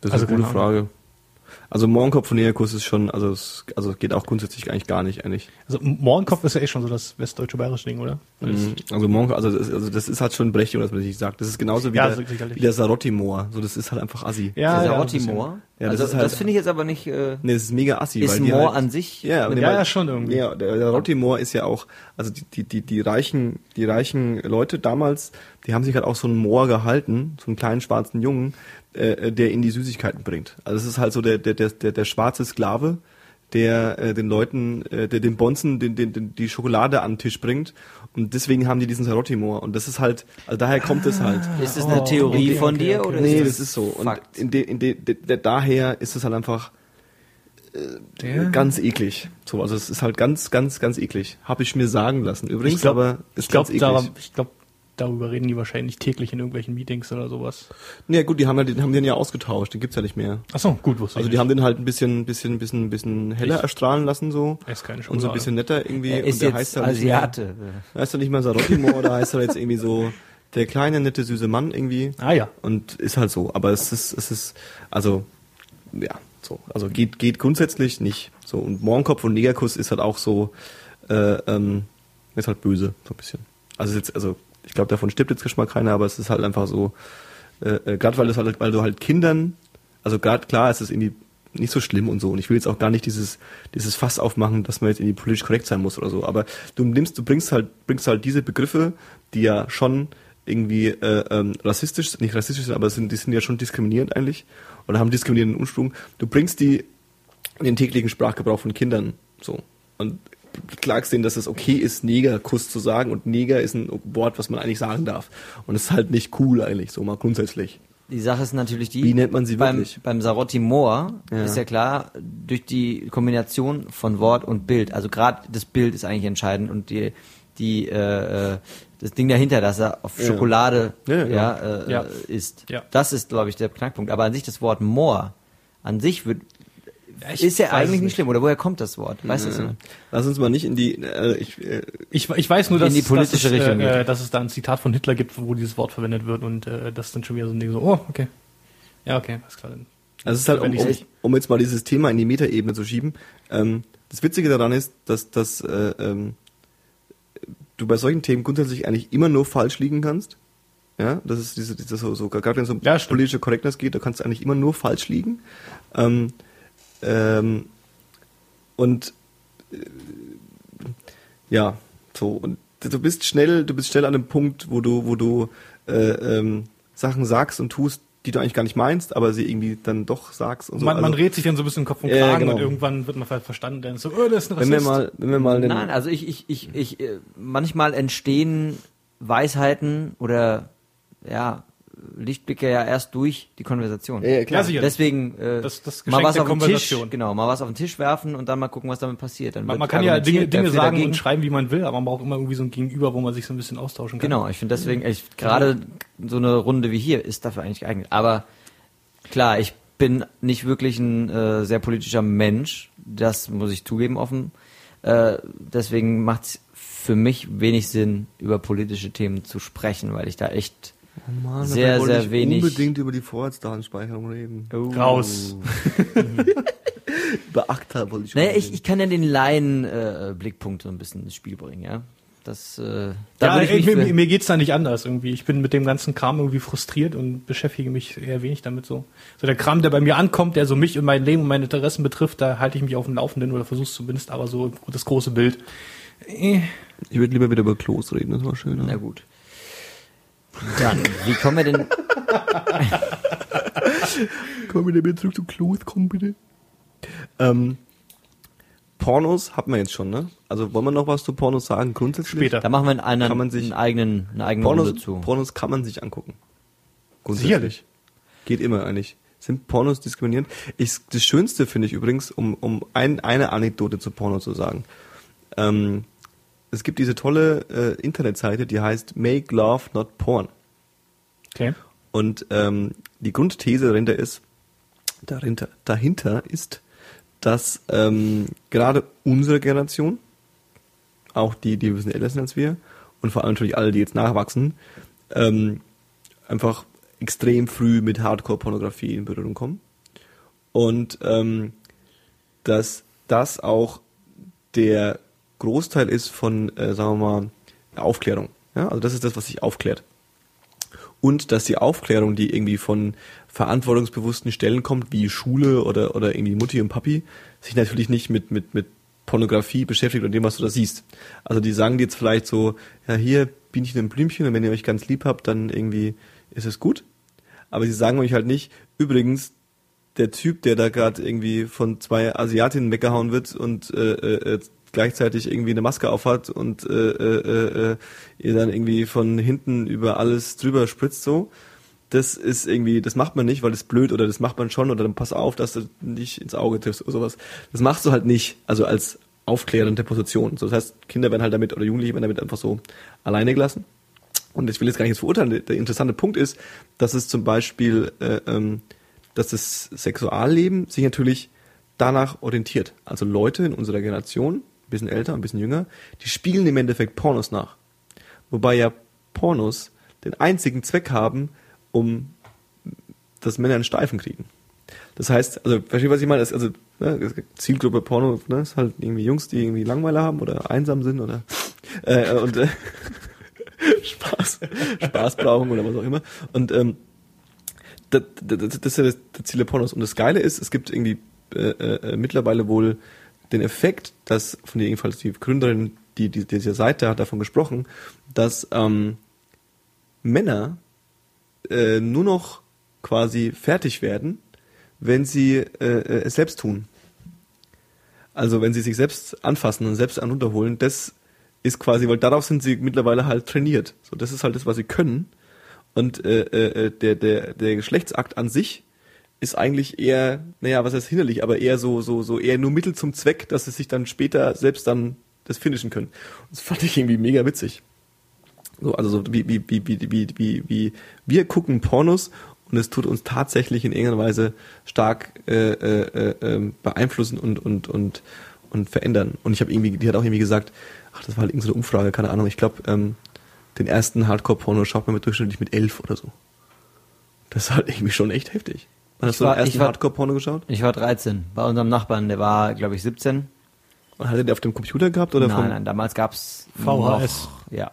Das ist Also eine gute Ahnung. Frage. Also Mohrenkopf und Negerkuss ist schon, also es also geht auch grundsätzlich eigentlich gar nicht eigentlich. Also Mohrenkopf ist ja eh schon so das westdeutsche bayerische Ding, oder? Mhm. Also Mohrenkopf, also das, also das ist halt schon Berechtigung, dass man das nicht sagt. Das ist genauso wie Ja, der, so- sicherlich. wie der Sarotti-Moor. So, das ist halt einfach assi. Ja, Dieser ja, Rotti-Moor? Ja, das also, ist halt- das finde ich jetzt aber nicht. Äh, Nee, das ist mega assi. ist weil Moor halt, an sich? Ja, Ja, ja, schon irgendwie. Ja, der, der Rotti-Moor ist ja auch, also die, die, die, die reichen, die reichen Leute damals, die haben sich halt auch so einen Moor gehalten, so einen kleinen schwarzen Jungen, äh, der ihnen die Süßigkeiten bringt. Also es ist halt so der, der, der, der, der schwarze Sklave, der äh, den Leuten, äh, der den Bonzen den, den, den, die Schokolade an den Tisch bringt. Und deswegen haben die diesen Sarotti-Moor. Und das ist halt, also daher kommt es halt. ist das eine Oh, Theorie okay, von okay, dir okay. oder Nee, ist das ist so. Und Fakt? in de, in de, de, de, daher ist es halt einfach Der- ganz eklig. So, also es ist halt ganz, ganz, ganz eklig. Habe ich mir sagen lassen. Übrigens, Ich glaub- aber ist ich glaube, ganz eklig. daran, ich glaub, darüber reden die wahrscheinlich täglich in irgendwelchen Meetings oder sowas. Ja gut, die haben ja den, haben den ja ausgetauscht. Den gibt's ja nicht mehr. Achso, gut, wusste Also ich die haben den halt ein bisschen, bisschen, bisschen, bisschen heller Ich- erstrahlen lassen so. Er ist keine Und so Schokolade. ein bisschen netter irgendwie. Er ist und der jetzt heißt dann nicht Asiate. Mehr, heißt er nicht mehr Sarottimo oder heißt er jetzt irgendwie so der kleine, nette, süße Mann irgendwie. Ah ja. Und ist halt so. Aber es ist, es ist, also, ja, so. Also geht, geht grundsätzlich nicht. So. Und Mohrenkopf und Negerkuss ist halt auch so, äh, ähm, ist halt böse, so ein bisschen. Also ist jetzt, also, ich glaube, davon stirbt jetzt Geschmack keiner, aber es ist halt einfach so, äh, äh, gerade weil halt, weil du halt Kindern, also gerade klar ist es irgendwie nicht so schlimm und so. Und ich will jetzt auch gar nicht dieses, dieses Fass aufmachen, dass man jetzt irgendwie politisch korrekt sein muss oder so. Aber du nimmst, du bringst halt, bringst halt diese Begriffe, die ja schon irgendwie äh, ähm, rassistisch, nicht rassistisch sind, aber sind, die sind ja schon diskriminierend eigentlich oder haben diskriminierenden Ursprung. Du bringst die in den täglichen Sprachgebrauch von Kindern so und klagst denen, dass es okay ist, Negerkuss zu sagen und Neger ist ein Wort, was man eigentlich sagen darf. Und es ist halt nicht cool eigentlich, so mal grundsätzlich. Die Sache ist natürlich die. Wie nennt man sie beim, wirklich? Beim Sarotti Moor Ja. ist ja klar, durch die Kombination von Wort und Bild, also gerade das Bild ist eigentlich entscheidend und die, die, äh, äh, das Ding dahinter, dass er auf Ja. Schokolade Ja, ja, ja. äh, Ja. ist. Ja. Das ist, glaube ich, der Knackpunkt. Aber an sich das Wort Moor, an sich wird, Ich ist ja eigentlich nicht nicht. schlimm. Oder woher kommt das Wort? Weißt du. Lass uns mal nicht in die, äh, ich, äh, Ich, ich weiß nur, In dass, die politische dass, es, Richtung äh, äh, dass es da ein Zitat von Hitler gibt, wo dieses Wort verwendet wird und äh, das ist dann schon wieder so ein Ding so, oh, okay. Ja, okay, alles klar. Dann. Also es ist halt, um, um, um jetzt mal dieses Thema in die Metaebene zu schieben. Ähm, das Witzige daran ist, dass, dass äh, ähm, du bei solchen Themen grundsätzlich eigentlich immer nur falsch liegen kannst. Ja, das ist diese, diese so, so gerade wenn es um Ja, politische Korrektness geht, da kannst du eigentlich immer nur falsch liegen. Ähm, ähm, und äh, ja, so und du bist schnell, du bist schnell an einem Punkt, wo du, wo du äh, ähm, Sachen sagst und tust, die du eigentlich gar nicht meinst, aber sie irgendwie dann doch sagst und so. man, man Also, redet sich dann so ein bisschen im Kopf und Ja, Kragen genau. und irgendwann wird man ver- verstanden, dann ist so, oh, das ist ein wenn wir Rassist. mal, wenn wir mal Nein, also ich, ich, ich, ich, äh, manchmal entstehen Weisheiten oder ja, Lichtblicke ja erst durch die Konversation. Ja, klar. Ja, sicher. Deswegen äh, Das- das mal was auf den Tisch, genau, mal was auf den Tisch werfen und dann mal gucken, was damit passiert. Dann man, man kann ja Dinge, Dinge sagen dagegen. und schreiben, wie man will, aber man braucht immer irgendwie so ein Gegenüber, wo man sich so ein bisschen austauschen kann. Genau, ich finde deswegen echt gerade so eine Runde wie hier ist dafür eigentlich geeignet. Aber klar, ich bin nicht wirklich ein äh, sehr politischer Mensch, das muss ich zugeben offen. Äh, deswegen macht es für mich wenig Sinn, über politische Themen zu sprechen, weil ich da echt Oh Mann, Sehr, sehr ich wenig- unbedingt über die Vorratsdatenspeicherung reden. Oh. Raus. Über ACTA wollte ich Naja, ich, ich kann ja den Laien-Blickpunkt so ein bisschen ins Spiel bringen, ja. Das, äh, da Ja, ich ey, mich mir, mir geht's da nicht anders irgendwie. Ich bin mit dem ganzen Kram irgendwie frustriert und beschäftige mich eher wenig damit so. So der Kram, der bei mir ankommt, der so mich und mein Leben und meine Interessen betrifft, da halte ich mich auf dem Laufenden oder versuch's zumindest, aber so das große Bild. Äh, Ich würde lieber wieder über Klos reden, das war schöner. Na gut. Dann, wie kommen wir denn, Komm wieder bitte zurück zu Klos, komm bitte. Ähm, Pornos hat man jetzt schon, ne? Also wollen wir noch was zu Pornos sagen? Grundsätzlich? Später. da machen wir einen, Kann man sich- einen eigenen, eine eigene Pornos, Runde zu. Pornos kann man sich angucken. Sicherlich. Geht immer eigentlich. Sind Pornos diskriminierend? Ich, das Schönste finde ich übrigens, um, um ein, eine Anekdote zu Porno zu sagen. Ähm, es gibt diese tolle äh, Internetseite, die heißt Make Love Not Porn. okay. Und ähm, die Grundthese dahinter ist, dahinter, dahinter ist, dass ähm, gerade unsere Generation, auch die, die ein bisschen älter sind als wir, und vor allem natürlich alle, die jetzt nachwachsen, ähm, einfach extrem früh mit Hardcore-Pornografie in Berührung kommen. Und ähm, dass das auch der Großteil ist von, äh, sagen wir mal, Aufklärung. Ja? Also das ist das, was sich aufklärt und dass die Aufklärung, die irgendwie von verantwortungsbewussten Stellen kommt, wie Schule oder, oder irgendwie Mutti und Papi, sich natürlich nicht mit, mit, mit Pornografie beschäftigt und dem, was du da siehst. Also die sagen dir jetzt vielleicht so, ja hier Bienchen und Blümchen und wenn ihr euch ganz lieb habt, dann irgendwie ist es gut. Aber sie sagen euch halt nicht, übrigens, der Typ, der da gerade irgendwie von zwei Asiatinnen weggehauen wird und äh, äh, äh, gleichzeitig irgendwie eine Maske aufhat und äh, äh, äh, ihr dann irgendwie von hinten über alles drüber spritzt so. Das ist irgendwie, das macht man nicht, weil das ist blöd oder das macht man schon oder dann pass auf, dass du nicht ins Auge triffst oder sowas. Das machst du halt nicht, also als aufklärende Position. So, das heißt, Kinder werden halt damit oder Jugendliche werden damit einfach so alleine gelassen. Und ich will jetzt gar nicht verurteilen. Der, der interessante Punkt ist, dass es zum Beispiel, äh, ähm, dass das Sexualleben sich natürlich danach orientiert. Also Leute in unserer Generation, ein bisschen älter, ein bisschen jünger, die spielen im Endeffekt Pornos nach. Wobei ja Pornos den einzigen Zweck haben, um dass Männer einen Steifen kriegen. Das heißt, also versteht was ich meine? Also ne, Zielgruppe Porno ne, ist halt irgendwie Jungs, die irgendwie Langweiler haben oder einsam sind oder äh, und äh, Spaß, Spaß brauchen oder was auch immer. Und ähm, das, das, das ist ja das, Ziel der Pornos. Und das Geile ist, es gibt irgendwie äh, äh, mittlerweile wohl den Effekt, dass von der jedenfalls die Gründerin, die, die dieser Seite hat davon gesprochen, dass ähm, Männer äh, nur noch quasi fertig werden, wenn sie äh, äh, es selbst tun. Also wenn sie sich selbst anfassen und selbst an das ist quasi, weil darauf sind sie mittlerweile halt trainiert. So, das ist halt das, was sie können. Und äh, äh, der, der, der Geschlechtsakt an sich ist eigentlich eher, naja, was heißt hinderlich, aber eher so, so, so eher nur Mittel zum Zweck, dass sie sich dann später selbst dann das finishen können. Das fand ich irgendwie mega witzig. So, also so wie, wie, wie, wie, wie, wie, wie wir gucken Pornos und es tut uns tatsächlich in irgendeiner Weise stark äh, äh, äh, beeinflussen und, und, und, und verändern. Und ich habe irgendwie, die hat auch irgendwie gesagt, ach, das war halt irgendeine Umfrage, keine Ahnung, ich glaube, ähm, den ersten Hardcore-Porno schaut man mit durchschnittlich mit elf oder so. Das ist halt irgendwie schon echt heftig. Hast Ich du war- den ersten Hardcore-Porno geschaut? Ich war 13, bei unserem Nachbarn, der war, glaube ich, 17. Und hat er den auf dem Computer gehabt oder nein, vom nein, damals gab's VHS. Noch, ja.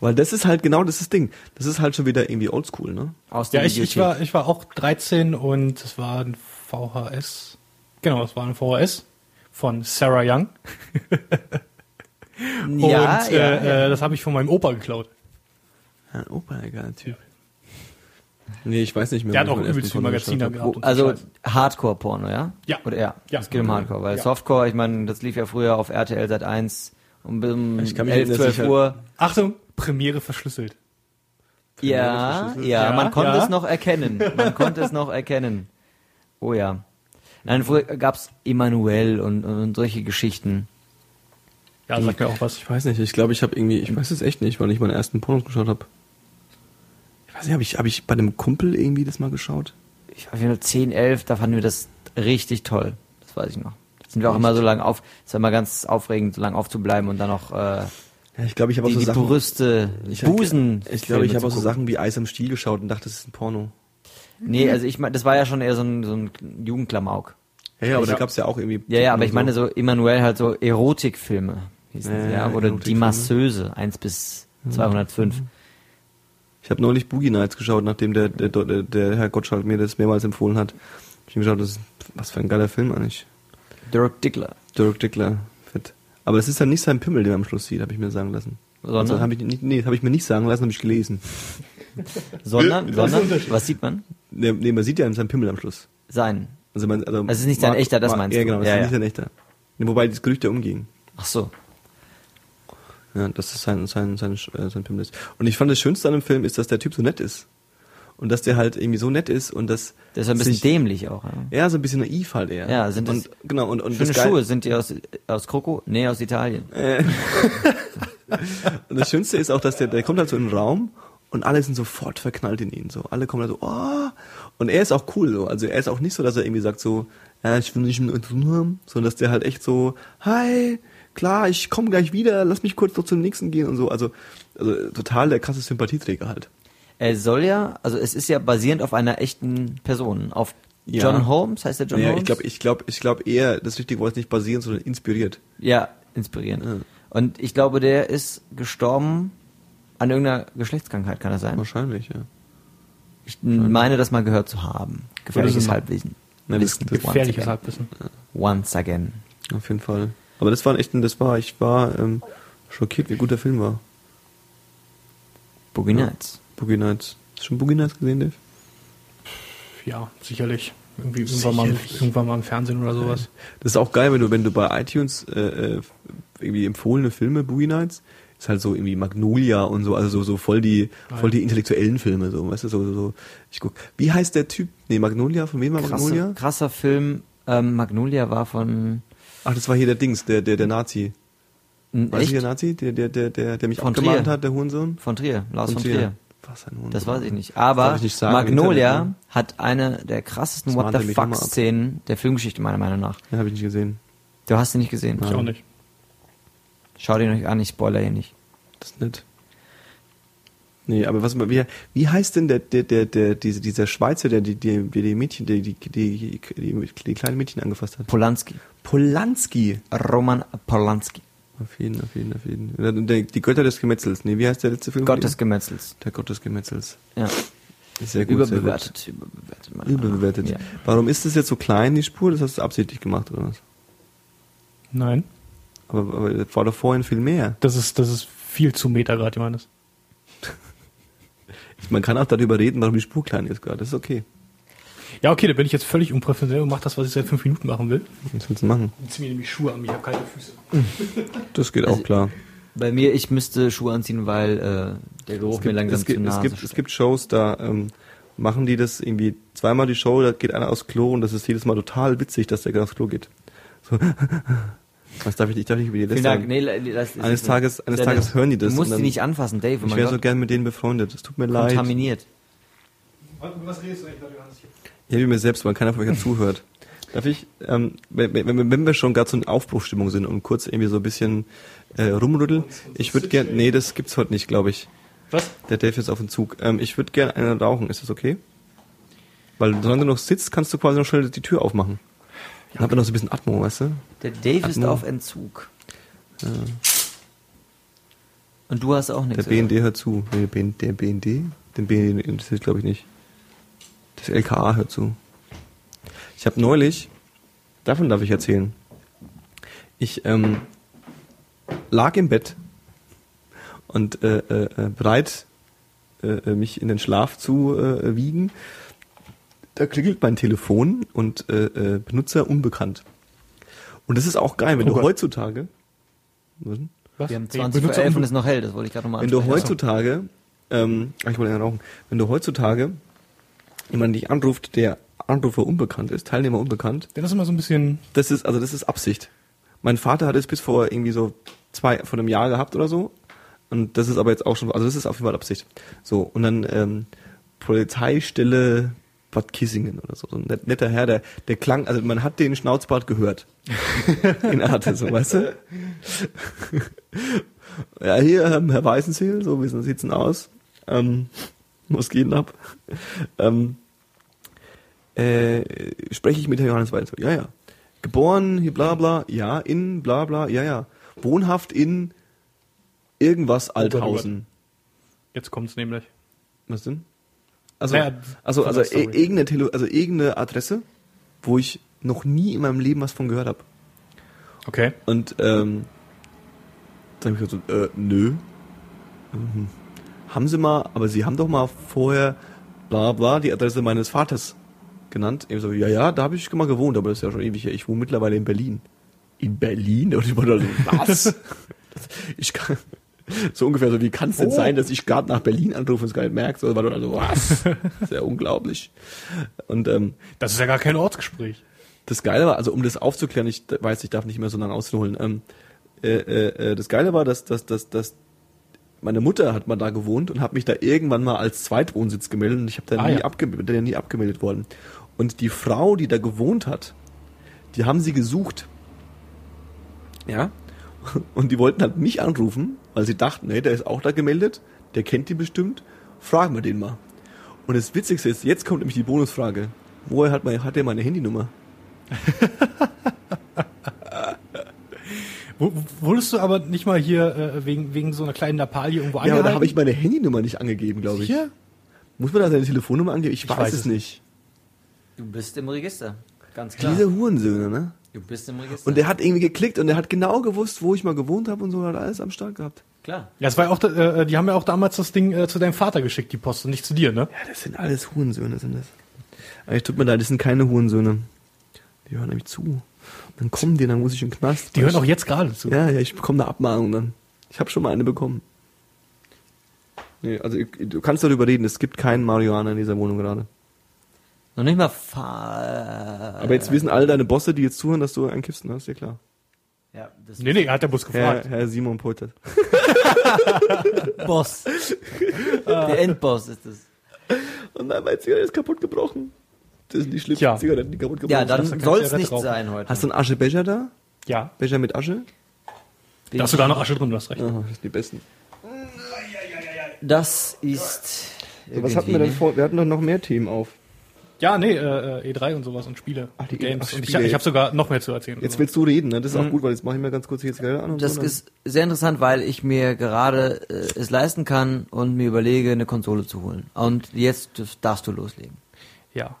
Weil das ist halt genau das, Ding. Das ist halt schon wieder irgendwie oldschool, ne? Aus der Ja, ich, ich, war, ich war auch 13 und es war ein VHS. Genau, es war ein VHS von Sarah Young. ja, und ja, äh, ja. Äh, das habe ich von meinem Opa geklaut. Ein Opa, ein geiler Typ. Nee, ich weiß nicht mehr. Der hat auch übelst viel Porno Magazine geschaut hab. gehabt. so Also. Hardcore-Porno, ja? Ja. Oder ja, Ja. es geht um Hardcore, weil Ja. Softcore, ich meine, das lief ja früher auf RTL seit 1 um, um Ich kann mich 11, erinnern, dass 12 ich halt- Uhr. Achtung, Premiere verschlüsselt. Ja, verschlüsselt? ja, Ja, man konnte ja. es noch erkennen. Man konnte es noch erkennen. Oh ja. Nein, früher gab's Emanuel und, und solche Geschichten. Ja, sagt mir auch was. Ich weiß nicht, ich glaube, ich habe irgendwie, ich weiß es echt nicht, weil ich meinen ersten Pornos geschaut habe. Nicht, habe ich, hab ich bei einem Kumpel irgendwie das mal geschaut? Ich war nur 10, 11, da fanden wir das richtig toll. Das weiß ich noch. Da sind wir auch immer so lange auf, es war immer ganz aufregend, so lange aufzubleiben und dann noch äh, Ja, ich glaube, ich habe auch so die Sachen. Brüste, ich, Busen. Ich glaube, ich habe auch so. Sachen wie Eis am Stiel geschaut und dachte, das ist ein Porno. Nee, also ich meine, das war ja schon eher so ein, so ein Jugendklamauk. Ja, ja aber Ich da hab- gab's ja auch irgendwie. Ja, ja, aber ich meine so Emanuel halt so Erotikfilme hießen Ja, sie, ja, oder die. Masseuse, 1 bis 205. Ich habe neulich Boogie Nights geschaut, nachdem der, der, der, der Herr Gottschalk mir das mehrmals empfohlen hat. Ich habe geschaut, das ist, was für ein geiler Film eigentlich. Dirk Dickler. Dirk Dickler, fett. Aber das ist dann nicht sein Pimmel, den man am Schluss sieht, habe ich mir sagen lassen. Sondern? Also, hab ich nicht, nee, habe ich mir nicht sagen lassen, habe ich gelesen. Sondern, sondern, was sieht man? Nee, nee, man sieht ja seinen Pimmel am Schluss. Sein. Also, man, also, Also es ist nicht sein echter, das meinst ja, du? genau, das Ja, ist ja. nicht sein echter. Wobei das Gerücht ja umging. Ach so. Ja, dass es sein, sein, sein, äh, sein ist. Und ich fand das Schönste an dem Film ist, dass der Typ so nett ist. Und dass der halt irgendwie so nett ist und dass. Der ist ein bisschen sich- dämlich auch. Ja. Ja, so ein bisschen naiv halt eher. Ja, sind das und, genau, und, und Schöne das Schuhe, sind die aus, aus Kroko? Nee, aus Italien. Äh. und das Schönste ist auch, dass der, der kommt halt so in den Raum und alle sind sofort verknallt in ihn. So, alle kommen da so, oh. Und er ist auch cool so. Also er ist auch nicht so, dass er irgendwie sagt so, ja, ich will nicht mit zu tun haben, sondern dass der halt echt so, hi, klar, ich komme gleich wieder, lass mich kurz noch zum nächsten gehen und so. Also, also total der krasse Sympathieträger halt. Er soll ja, also es ist ja basierend auf einer echten Person. Auf Ja. John Holmes, heißt der John ja, Holmes? ich glaube, ich glaube, ich glaube eher, das richtige Wort ist nicht basieren, sondern inspiriert. Ja, inspirierend. Ja. Und ich glaube, der ist gestorben an irgendeiner Geschlechtskrankheit, kann das sein? Wahrscheinlich, ja. Ich meine, das mal gehört zu haben. Gefährliches Halbwissen. Wissen. das- Gefährliches. Halbwissen. Once again. Auf jeden Fall. Aber das war echt ein, das war, ich war ähm, schockiert, wie gut der Film war. Boogie Ja. Nights. Boogie Nights. Hast du schon Boogie Nights gesehen, Dave? Ja, sicherlich. Irgendwie irgendwann mal, irgendwann mal im Fernsehen oder sowas. Das ist auch geil, wenn du, wenn du bei iTunes äh, äh, irgendwie empfohlene Filme, Boogie Nights, ist halt so irgendwie Magnolia und so, also so, so voll die, voll die intellektuellen Filme, so, weißt du, so, so, so. Ich guck, wie heißt der Typ? Nee, Magnolia, von wem war Magnolia? Krasser, krasser Film. Ähm, Magnolia war von Ach, das war hier der Dings, der, der, der Nazi. n, Weißt du, der echt? Nazi? Der, der, der, der, der mich Von abgemahnt Trier. hat, der Hurensohn? Von Trier, Lars von Trier. Trier. Was ein Hurensohn. Das weiß ich nicht. Das Aber ich nicht sagen Magnolia Internet, ne? hat eine der krassesten Das What the er mich immer fuck ab. Szenen der Filmgeschichte meiner Meinung nach. Den habe ich nicht gesehen. Du hast sie nicht gesehen. Ich Ja. auch nicht. Schau den euch an, ich spoiler hier nicht. Das ist nett. Nee, aber was wie, wie heißt denn der der der, der diese, dieser Schweizer, der die die die, die Mädchen, die die, die die die kleinen Mädchen angefasst hat? Polanski. Polanski. Roman Polanski. Auf jeden, auf jeden, auf jeden. Der, die Götter des Gemetzels. Nee, wie heißt der letzte Film? Gott des Gemetzels. der Gott des Gemetzels. Ja. Sehr gut, sehr gut. Überbewertet. Überbewertet. nach. Überbewertet. Ja. Warum ist das jetzt so klein, die Spur? Das hast du absichtlich gemacht, oder was? Nein. Aber, aber das war doch vorhin viel mehr. Das ist, das ist viel zu Meta gerade, Johannes. Man kann auch darüber reden, warum die Spur klein ist gerade. Das ist okay. Ja, okay, da bin ich jetzt völlig unprofessionell und mache das, was ich seit fünf Minuten machen will. Was willst du machen? Ich ziehe mir nämlich Schuhe an, ich habe kalte Füße. Das geht Also- auch klar. Bei mir, ich müsste Schuhe anziehen, weil äh, der Geruch Es mir gibt, langsam es, gibt, zu es, Nase gibt, es gibt Shows, da ähm, machen die das irgendwie zweimal die Show, da geht einer aufs Klo und das ist jedes Mal total witzig, dass der gerade aufs Klo geht. So. Was darf ich, ich darf nicht über die Vielen Liste Dank. Nee, das ist Eines Tages- eines Dennis, Tages hören die das Du musst die nicht anfassen, Dave. Ich wäre so gern mit denen befreundet. Es tut mir leid. Kontaminiert. Was redest du eigentlich Johannes? Ich habe mir selbst, weil keiner von euch ja zuhört. Darf ich, ähm, wenn, wenn, wenn wir schon gerade so in Aufbruchstimmung sind und kurz irgendwie so ein bisschen äh, rumrütteln, ich würde gern, nee, das gibt's heute nicht, glaube ich. Was? Der Dave ist auf dem Zug. Ähm, ich würde gerne einen rauchen, ist das okay? Weil solange du noch sitzt, kannst du quasi noch schnell die Tür aufmachen. Dann hat man noch so ein bisschen Atmung, weißt du? Der Dave ist Atmo. auf Entzug. Und du hast auch Der nichts. BND hört zu. Nee, der BND, der BND? Den BND interessiert, glaube ich, nicht. Das LKA hört zu. Ich habe neulich, davon darf ich erzählen, ich ähm, lag im Bett und äh, äh, äh, bereit, äh, äh, mich in den Schlaf zu äh, wiegen. Da klingelt mein Telefon und äh, äh, Benutzer unbekannt. Und das ist auch geil, wenn Oh du Gott. heutzutage... Was denn? Was? Wir haben Nee, 20 vor Benutzer 11 und ist noch hell, das wollte ich gerade nochmal Wenn du heutzutage, ähm, ach, ich wollte ja rauchen, wenn du heutzutage jemanden dich anruft, der Anrufer unbekannt ist, Teilnehmer unbekannt, Das ist immer so ein bisschen. das ist, also das ist Absicht. Mein Vater hat es bis vor irgendwie so zwei, vor einem Jahr gehabt oder so. Und das ist aber jetzt auch schon, also das ist auf jeden Fall Absicht. So, und dann, ähm, Polizeistelle Bad Kissingen oder so. So ein net- netter Herr, der, der klang, also man hat den Schnauzbart gehört. In Arte, so, weißt du? ja, hier, ähm, Herr Weißenseel, so, wie sieht's denn aus? Ähm, was geht denn ab? Ähm, äh, spreche ich mit Herrn Johannes Weißenseel? Ja, ja. Geboren, hier bla bla, ja, in bla bla, ja, ja. Wohnhaft in irgendwas Althausen. Jetzt kommt's nämlich. Was denn? Also, Naja, also, also, e- irgendeine, Tele also irgendeine Adresse, wo ich noch nie in meinem Leben was von gehört habe. Okay. Und ähm, dann habe ich gesagt, äh, nö. Mhm. Haben Sie mal, aber Sie haben doch mal vorher bla bla die Adresse meines Vaters genannt. Ich so, ja, ja, da habe ich mal gewohnt, aber das ist ja schon ewig her. Ich wohne mittlerweile in Berlin. In Berlin? Und ich war da so, was? ich kann, so ungefähr so, wie kann es denn Oh. sein, dass ich gerade nach Berlin anrufe und es gar nicht merkt? So, war dann also, was? Ist ja unglaublich. Und ähm, Das ist ja gar kein Ortsgespräch. das Geile war, also um das aufzuklären, ich weiß, ich darf nicht mehr so lange ausholen. Ähm, äh, äh, äh, das Geile war, dass, dass, dass, dass meine Mutter hat mal da gewohnt und hat mich da irgendwann mal als Zweitwohnsitz gemeldet und ich habe da Ah, nie, ja. abgemeldet, bin da nie abgemeldet worden. Und die Frau, die da gewohnt hat, die haben sie gesucht. Ja. Und die wollten halt mich anrufen, weil sie dachten, hey, der ist auch da gemeldet, der kennt die bestimmt, fragen wir den mal. Und das Witzigste ist, jetzt kommt nämlich die Bonusfrage. Woher hat, mein, hat der meine Handynummer? Wurdest du aber nicht mal hier äh, wegen, wegen so einer kleinen Lappalie irgendwo Ja, aber angehalten? da habe ich meine Handynummer nicht angegeben, glaube ich. Hier? Muss man da seine Telefonnummer angeben? Ich, weiß, weiß es es nicht. Du bist im Register. Ganz klar. Diese Hurensöhne, ne? Du bist im Register. Und der hat irgendwie geklickt und der hat genau gewusst, wo ich mal gewohnt habe und so hat alles am Start gehabt. klar. Ja, das war ja auch, äh, die haben ja auch damals das Ding äh, zu deinem Vater geschickt, die Post, und nicht zu dir, ne? Ja, das sind alles Hurensöhne, sind das. Aber ich tut mir leid, das sind keine Hurensöhne. Die hören nämlich zu. Dann kommen die, dann muss ich in den Knast. Die hören auch jetzt gerade zu. Ja, ja, ich bekomme eine Abmahnung dann. Ich habe schon mal eine bekommen. Nee, also ich- du kannst darüber reden, es gibt keinen Marihuana in dieser Wohnung gerade. Noch nicht mal fahr. Aber jetzt wissen alle deine Bosse, die jetzt zuhören, dass du einen kippst, ne? Ist ja klar. Ja, das Nee, nee, hat der Bus Herr, gefragt. Herr Simon Poltert. Boss. Der Endboss ist es. Und nein, meine Zigarette ist kaputt gebrochen. Das sind die schlimmsten Tja. Zigaretten, die kaputt gebrochen Ja, sind. dann du keine soll es nicht rauchen. sein heute. Hast du einen Aschebecher da? Ja, Becher mit Asche? da ist sogar noch Asche drin, du hast recht. Aha, das sind die besten. Das ist. Was hatten wir denn vor? Wir hatten doch noch mehr Themen auf. Ja, nee, äh, äh, E3 und sowas und Spiele. Ach, die- Games. ach, und ich, Spiele. ich habe sogar noch mehr zu erzählen. Jetzt Also, willst du reden, ne? Das ist auch gut, weil jetzt mache ich mir ganz kurz hier Zigarette an und Das so. dann- ist sehr interessant, weil ich mir gerade äh, es leisten kann und mir überlege, eine Konsole zu holen. Und jetzt darfst du loslegen. ja.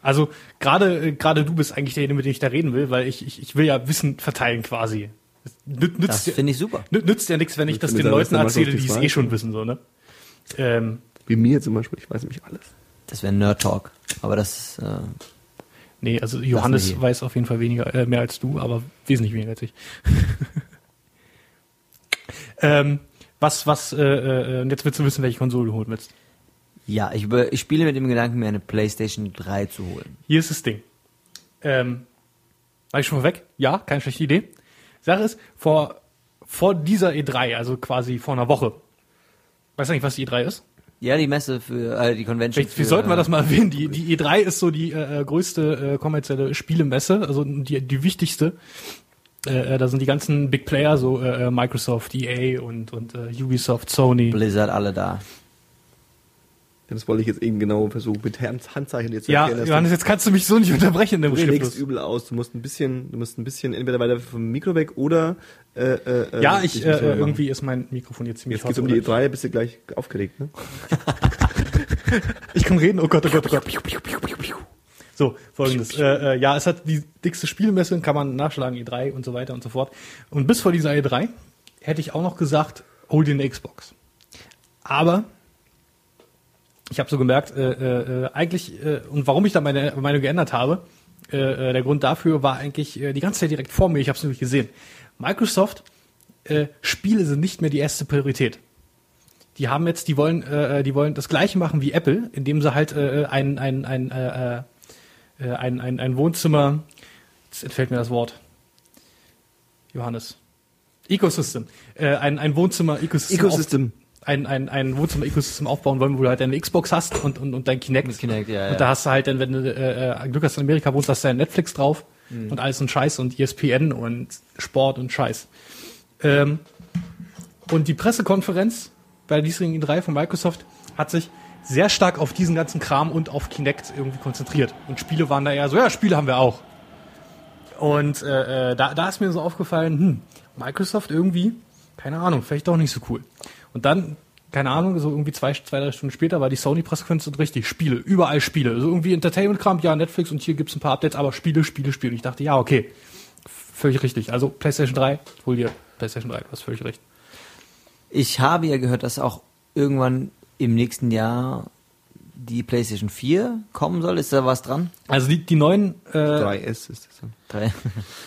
Also gerade äh, gerade du bist eigentlich derjenige, mit dem ich da reden will, weil ich, ich, ich will ja Wissen verteilen quasi. Das nützt, ja, finde ich super. nü- nützt ja nichts, wenn ich Ich das den Leuten erzähle, die es eh schon wissen, so, ne? Ähm, Wie mir zum Beispiel, ich weiß nämlich alles. Das wäre Nerd Talk. Aber das, äh, nee, also Johannes weiß auf jeden Fall weniger, äh, mehr als du, aber wesentlich weniger als ich. ähm, was, was, äh, äh, und jetzt willst du wissen, welche Konsole du holen willst. ja, ich, über, ich spiele mit dem Gedanken, mir eine PlayStation 3 zu holen. Hier ist das Ding. Ähm, war ich schon mal weg? Ja, keine schlechte Idee. Sache ist, vor, vor dieser E3, also quasi vor einer Woche, weißt du eigentlich, was die E3 ist? Ja, die Messe für, äh, die Convention. Vielleicht, für, sollten wir das mal erwähnen? Die, die E3 ist so die äh, äh, größte äh, kommerzielle Spielemesse, also die, die wichtigste. Äh, äh, da sind die ganzen Big Player, so äh, äh, Microsoft, EA und, und äh, Ubisoft, Sony. Blizzard alle da. Das wollte ich jetzt eben genau versuchen, mit Hand- Handzeichen jetzt zu Ja, erklären, dass Johannes, jetzt kannst du mich so nicht unterbrechen in dem du, du schlägst übel aus. Du musst ein bisschen, du musst ein bisschen entweder weiter vom Mikro weg oder äh, äh, Ja, äh, ich, dich äh, machen. irgendwie ist mein Mikrofon jetzt ziemlich Jetzt geht's hot, um die oder? E3, bist du gleich aufgeregt, ne? Ich kann reden, oh Gott, oh Gott, oh Gott. So, folgendes. Äh, äh, ja, es hat die dickste Spielmesse, kann man nachschlagen, E3 und so weiter und so fort. Und bis vor dieser E3 hätte ich auch noch gesagt, hol dir eine Xbox. Aber ich habe so gemerkt, äh, äh, äh, eigentlich, äh, und warum ich da meine Meinung geändert habe, äh, äh, der Grund dafür war eigentlich äh, die ganze Zeit direkt vor mir, ich habe es nämlich gesehen. Microsoft, äh, Spiele sind nicht mehr die erste Priorität. Die haben jetzt, die wollen, äh, die wollen das gleiche machen wie Apple, indem sie halt äh, ein, ein, ein, äh, äh, ein, ein, ein Wohnzimmer, jetzt entfällt mir das Wort, Johannes, Ecosystem, äh, ein, ein Wohnzimmer, Ecosystem, Ecosystem. Ein, ein, ein Wohnzimmer-Ecosystem aufbauen wollen, wo du halt deine Xbox hast und, und, und dein Kinect. Kinect, ja, ja. Und da hast du halt dann, wenn du äh, äh, Glück hast in Amerika wohnst, hast du dein Netflix drauf Mhm. und alles und Scheiß und E ESPN und Sport und Scheiß. Ähm, und die Pressekonferenz bei diesjährigen E3 von Microsoft hat sich sehr stark auf diesen ganzen Kram und auf Kinect irgendwie konzentriert. Und Spiele waren da eher so, ja, Spiele haben wir auch. Und äh, äh, da, da ist mir so aufgefallen, hm, Microsoft irgendwie, keine Ahnung, vielleicht doch nicht so cool. Und dann, keine Ahnung, so irgendwie zwei, zwei drei Stunden später war die Sony-Pressekonferenz und richtig, Spiele, überall Spiele. So irgendwie Entertainment-Kram, ja, Netflix und hier gibt's ein paar Updates, aber Spiele, Spiele, Spiele. Und ich dachte, ja, okay, völlig richtig. Also PlayStation 3, hol dir PlayStation 3, du hast völlig recht. Ich habe ja gehört, dass auch irgendwann im nächsten Jahr die PlayStation 4 kommen soll. Ist da was dran? Also die, die neuen, äh, 3S ist das. Drei.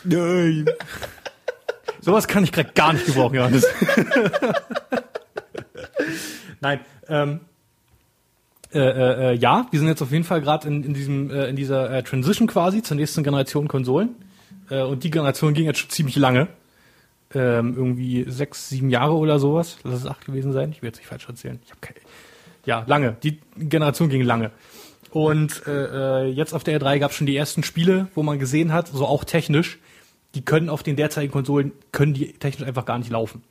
Nein. Sowas kann ich gerade gar nicht gebrauchen, Johannes. Nein, ähm, äh, äh, äh, ja, wir sind jetzt auf jeden Fall gerade in, in diesem äh, in dieser äh, Transition quasi zur nächsten Generation Konsolen. Äh, und die Generation ging jetzt schon ziemlich lange. Ähm, irgendwie sechs, sieben Jahre oder sowas. Lass es acht gewesen sein. Ich will jetzt nicht falsch erzählen. Ich habe keine. Ja, lange. Die Generation ging lange. Und äh, äh, jetzt auf der R3 gab es schon die ersten Spiele, wo man gesehen hat, so auch technisch, die können auf den derzeitigen Konsolen, können die technisch einfach gar nicht laufen.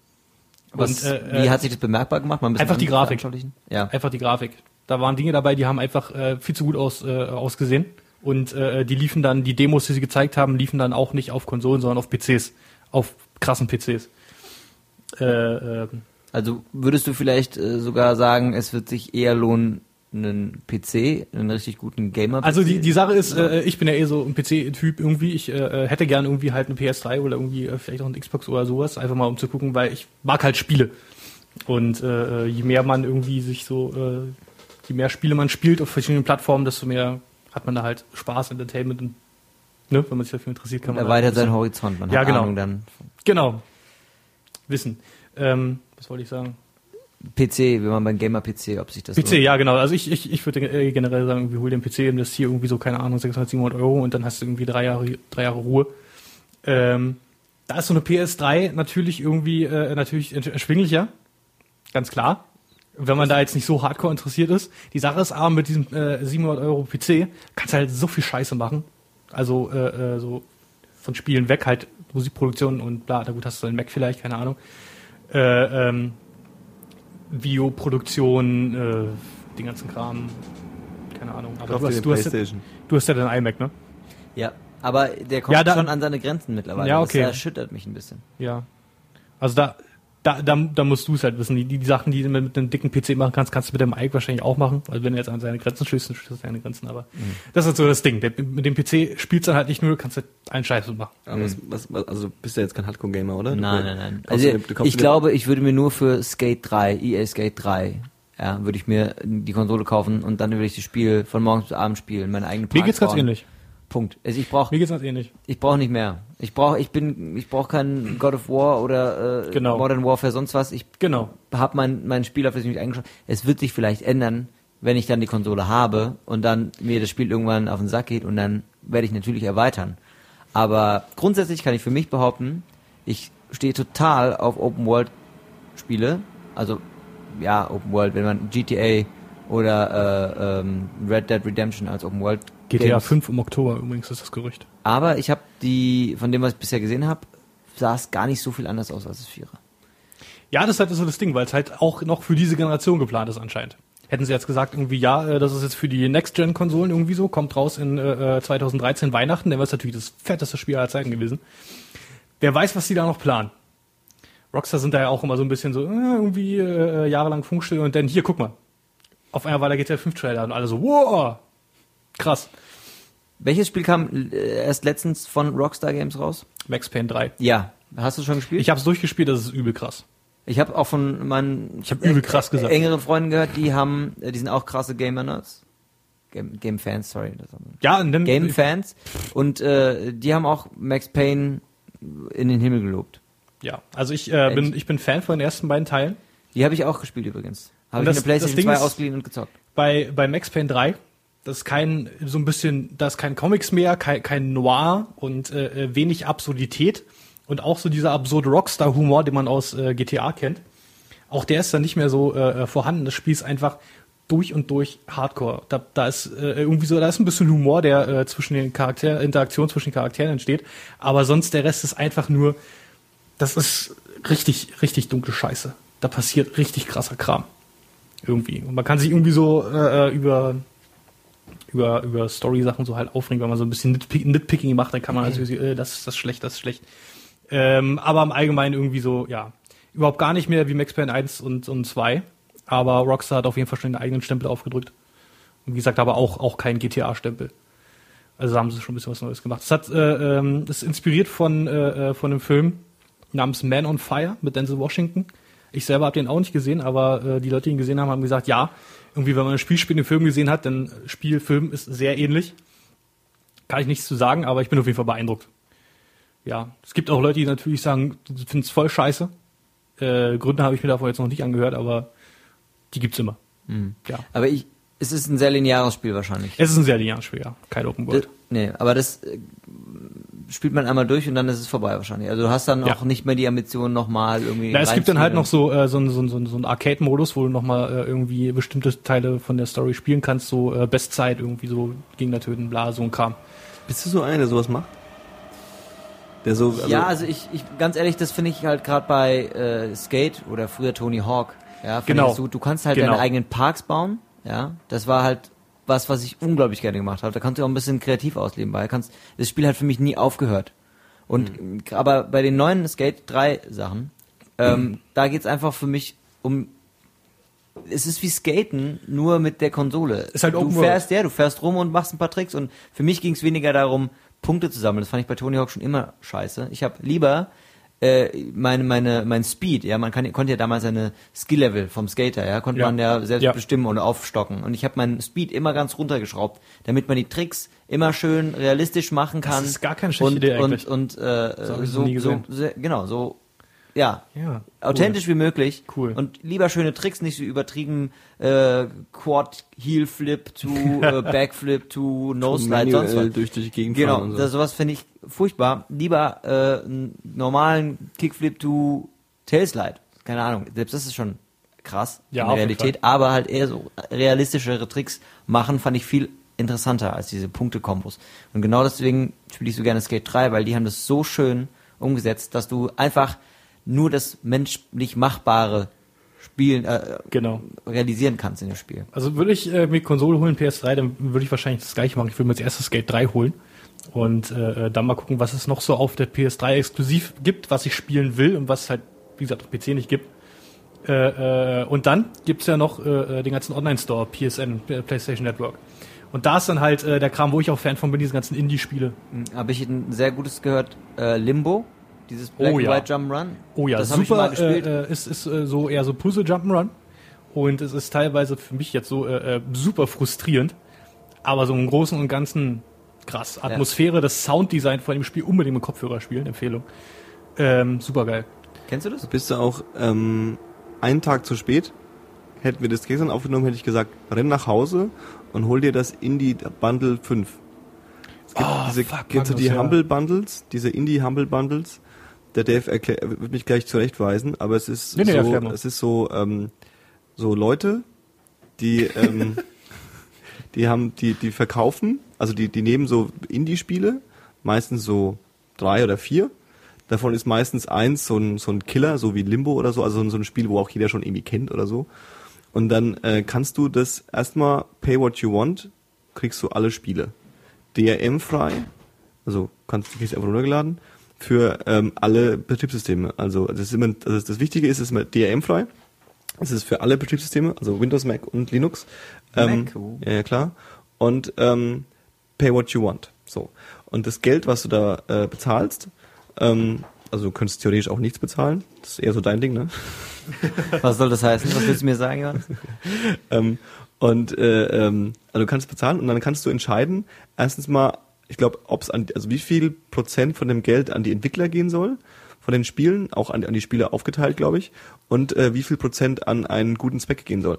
Was, Und, äh, wie äh, hat sich das bemerkbar gemacht? Ein Einfach die Grafik. Ja. Einfach die Grafik. Da waren Dinge dabei, die haben einfach äh, viel zu gut aus, äh, ausgesehen. Und äh, die liefen dann, die Demos, die sie gezeigt haben, liefen dann auch nicht auf Konsolen, sondern auf PCs. Auf krassen PCs. Äh, äh, Also würdest du vielleicht äh, sogar sagen, es wird sich eher lohnen, einen PC, einen richtig guten Gamer-PC? Also die, die Sache ist, äh, ich bin ja eh so ein PC-Typ irgendwie. Ich äh, hätte gern irgendwie halt eine PS3 oder irgendwie äh, vielleicht auch eine Xbox oder sowas, einfach mal um zu gucken, weil ich mag halt Spiele. Und äh, je mehr man irgendwie sich so, äh, je mehr Spiele man spielt auf verschiedenen Plattformen, desto mehr hat man da halt Spaß, Entertainment und ne, wenn man sich dafür interessiert, kann Und man erweitert seinen Horizont. Man Ja, hat genau. Ahnung dann. Genau. Wissen. Ähm, was wollte ich sagen? PC, wenn man beim Gamer-PC, ob sich das PC, ja, genau. Also ich, ich, ich würde äh, generell sagen, irgendwie hol den PC, investier irgendwie so, keine Ahnung, 600, 700 Euro und dann hast du irgendwie drei Jahre, drei Jahre Ruhe. Ähm, da ist so eine PS3 natürlich irgendwie äh, natürlich ersch- erschwinglicher. Ganz klar. Wenn man da jetzt nicht so hardcore interessiert ist. Die Sache ist aber mit diesem äh, 700 Euro PC kannst du halt so viel Scheiße machen. Also äh, äh, so von Spielen weg, halt Musikproduktion und bla, da gut hast du einen Mac vielleicht, keine Ahnung. Äh, ähm, Videoproduktion, äh, den ganzen Kram, keine Ahnung. Aber du hast, den du, hast, du hast ja dein iMac, ne? Ja, aber der kommt Ja, da- schon an seine Grenzen mittlerweile. Ja, okay. Das erschüttert mich ein bisschen. Ja. Also da, da, da, da musst du es halt wissen. Die, die Sachen, die du mit einem dicken PC machen kannst, kannst du mit dem iMac wahrscheinlich auch machen. Also wenn du jetzt an seine Grenzen stößt, dann stößt du an seine Grenzen. Aber Mhm. das ist so das Ding. Der, mit dem PC spielst du halt nicht nur, du kannst halt einen Scheiß machen. Aber was, was, was, also bist du jetzt kein Hardcore-Gamer, oder? Du- Nein, nein, nein. Also du ich glaube, ich würde mir nur für Skate 3, EA Skate 3, ja, würde ich mir die Konsole kaufen und dann würde ich das Spiel von morgens bis abends spielen, meine eigene Mir Parks geht's ganz ähnlich. Punkt. Also ich brauche Mir geht's ganz ähnlich. ich brauche nicht mehr. Ich brauche ich bin ich brauche keinen God of War oder äh, Genau. Modern Warfare sonst was. Ich Genau. habe mein mein Spiel auf das ich mich eingeschaut. Es wird sich vielleicht ändern, wenn ich dann die Konsole habe und dann mir das Spiel irgendwann auf den Sack geht und dann werde ich natürlich erweitern. Aber grundsätzlich kann ich für mich behaupten, ich stehe total auf Open World Spiele. Also ja, Open World, wenn man GTA oder äh, ähm, Red Dead Redemption als Open World GTA Games 5 im Oktober übrigens ist das Gerücht. aber ich habe die, von dem, was ich bisher gesehen habe, sah es gar nicht so viel anders aus als das Vierer. Ja, das ist halt so das Ding, weil es halt auch noch für diese Generation geplant ist anscheinend. Hätten sie jetzt gesagt, irgendwie, ja, äh, das ist jetzt für die Next-Gen-Konsolen irgendwie so, kommt raus in äh, äh, 2013 Weihnachten, dann wäre es natürlich das fetteste Spiel aller Zeiten gewesen. Wer weiß, was die da noch planen. Rockstar sind da ja auch immer so ein bisschen so, äh, irgendwie äh, jahrelang Funkstille und dann hier, guck mal. Auf einmal war der GTA 5 Trailer und alle so, wow, krass. Welches Spiel kam äh, erst letztens von Rockstar Games raus? Max Payne 3. Ja. Hast du schon gespielt? Ich habe es durchgespielt, das ist übel krass. Ich habe auch von meinen Ich hab übel krass gesagt. engeren Freunden gehört, die haben, äh, die sind auch krasse Gamer-Nerds. Game, Game Fans, sorry. Ja, und dann, Game Fans. Und äh, die haben auch Max Payne in den Himmel gelobt. ja, also ich äh, bin, ich bin Fan von den ersten beiden Teilen. Die habe ich auch gespielt übrigens. Habe ich das- eine PlayStation das Ding 2 ist- ausgeliehen und gezockt. bei, bei Max Payne 3, das ist kein, so ein bisschen, da ist kein Comics mehr, kein, kein Noir und äh, äh, wenig Absurdität und auch so dieser absurde Rockstar-Humor, den man aus äh, GTA kennt. auch der ist dann nicht mehr so äh, vorhanden. Das Spiel ist einfach durch und durch Hardcore. Da, da ist äh, irgendwie so, da ist ein bisschen Humor, der äh, zwischen den Charakteren, Interaktion zwischen den Charakteren entsteht. Aber sonst der Rest ist einfach nur, das ist richtig, richtig dunkle Scheiße. Da passiert richtig krasser Kram. Irgendwie. Und man kann sich irgendwie so äh, über über, über Story-Sachen so halt aufregen, wenn man so ein bisschen Nitpick, Nitpicking macht, dann kann man also, äh, das ist das schlecht, das ist schlecht. Ähm, aber im Allgemeinen irgendwie so, ja, überhaupt gar nicht mehr wie Max Payne 1 und, und 2. Aber Rockstar hat auf jeden Fall schon den eigenen Stempel aufgedrückt. Und wie gesagt, aber auch, auch kein GTA-Stempel. Also haben sie schon ein bisschen was Neues gemacht. Das hat, äh, ähm, das ist inspiriert von, äh, äh von einem Film namens Man on Fire mit Denzel Washington. Ich selber habe den auch nicht gesehen, aber äh, die Leute, die ihn gesehen haben, haben gesagt, ja, irgendwie, wenn man ein Spiel spielt, den Film gesehen hat, dann Spielfilm ist sehr ähnlich. Kann ich nichts zu sagen, aber ich bin auf jeden Fall beeindruckt. Ja, es gibt auch Leute, die natürlich sagen, du findest voll scheiße. Äh, Gründe habe ich mir davor jetzt noch nicht angehört, aber die gibt's immer. Mhm. Ja. Aber ich, es ist ein sehr lineares Spiel wahrscheinlich. Es ist ein sehr lineares Spiel, ja. Kein Open World. D nee, aber das äh, spielt man einmal durch und dann ist es vorbei wahrscheinlich. Also du hast dann ja. auch nicht mehr die Ambition nochmal irgendwie. Na, es gibt dann halt noch so äh, so ein so, so, so ein Arcade-Modus, wo du nochmal äh, irgendwie bestimmte Teile von der Story spielen kannst, so äh, Bestzeit irgendwie so Gegner töten, bla so ein Kram. Bist du so einer, der sowas macht? Der so, also ja, also ich, ich ganz ehrlich, das finde ich halt gerade bei äh, Skate oder früher Tony Hawk. Ja, genau. So, du kannst halt genau. deine eigenen Parks bauen. Ja, das war halt was, was ich unglaublich gerne gemacht habe. Da kannst du auch ein bisschen kreativ ausleben, weil kannst, das Spiel hat für mich nie aufgehört. Und mhm. aber bei den neuen Skate 3 Sachen, ähm, mhm. da geht's einfach für mich um es ist wie Skaten, nur mit der Konsole. Ist halt du fährst ja, du fährst rum und machst ein paar Tricks und für mich ging es weniger darum, Punkte zu sammeln. Das fand ich bei Tony Hawk schon immer scheiße. Ich habe lieber äh, meine, meine, mein Speed, ja, man kann, konnte ja damals eine Skill-Level vom Skater, ja, konnte ja. man ja selbst ja. bestimmen und aufstocken. Und ich habe meinen Speed immer ganz runtergeschraubt, damit man die Tricks immer schön realistisch machen kann. Das ist gar keine schlechte und, Idee eigentlich. Und, und äh, so, so, so, genau, so ja, ja authentisch wie möglich. Cool. Und lieber schöne Tricks, nicht so übertrieben äh, Quad Heel Flip to äh, Backflip to No Slide sonst was. durch die Gegend Genau, so. das, sowas finde ich furchtbar. Lieber äh, einen normalen Kickflip to Tailslide. Keine Ahnung, selbst das ist schon krass ja, in der Realität, aber halt eher so realistischere Tricks machen, fand ich viel interessanter als diese Punkte-Kombos. Und genau deswegen spiele ich so gerne Skate 3, weil die haben das so schön umgesetzt, dass du einfach nur das menschlich Machbare spielen, äh, genau. realisieren kannst in dem Spiel. Also würde ich äh, mir Konsole holen, PS3, dann würde ich wahrscheinlich das gleiche machen. Ich würde mir als erstes Skate 3 holen und äh, dann mal gucken, was es noch so auf der PS3 exklusiv gibt, was ich spielen will und was halt, wie gesagt, auf PC nicht gibt. Äh, äh, und dann gibt's ja noch äh, äh den ganzen Online-Store, PSN, PlayStation Network. Und da ist dann halt äh, der Kram, wo ich auch Fan von bin, diese ganzen Indie-Spiele. Hm, Habe ich ein sehr gutes gehört, äh, Limbo dieses Black oh, ja. White Jump'n'Run. Oh ja, das super. Äh, äh, ist ist äh, so eher so Puzzle Jump'n'Run und es ist teilweise für mich jetzt so äh, äh, super frustrierend, aber so im Großen und Ganzen krass. Atmosphäre, ja. das Sounddesign von dem Spiel unbedingt mit Kopfhörer spielen, Empfehlung. Ähm, super geil. Kennst du das? Bist du auch ähm, einen Tag zu spät? Hätten wir das gestern aufgenommen, hätte ich gesagt, renn nach Hause und hol dir das Indie Bundle 5. Es gibt oh, diese, fuck, kennst du die Humble Bundles, diese Indie Humble Bundles? Der Dave erklär, wird mich gleich zurechtweisen, aber es ist nee, nee, so, es ist so, ähm, so Leute, die, ähm, die haben, die, die verkaufen, also die, die nehmen so Indie-Spiele, meistens so drei oder vier. Davon ist meistens eins so ein, so ein Killer, so wie Limbo oder so, also so ein Spiel, wo auch jeder schon irgendwie kennt oder so. Und dann äh, kannst du das erstmal pay what you want, kriegst du alle Spiele. DRM frei, also kannst du kriegst einfach runtergeladen für ähm, alle Betriebssysteme. Also das, ist immer, also das Wichtige ist, es ist immer DRM-frei. Es ist für alle Betriebssysteme, also Windows, Mac und Linux. Ähm, Mac, oh. ja, ja, klar. Und ähm, pay what you want. So. Und das Geld, was du da äh, bezahlst, ähm, also du könntest theoretisch auch nichts bezahlen. Das ist eher so dein Ding, ne? Was soll das heißen? Was willst du mir sagen, Johannes? ähm, und äh, ähm, also du kannst bezahlen und dann kannst du entscheiden, erstens mal, ich glaube, ob es an, also wie viel Prozent von dem Geld an die Entwickler gehen soll, von den Spielen, auch an, an die Spieler aufgeteilt, glaube ich, und äh, wie viel Prozent an einen guten Zweck gehen soll.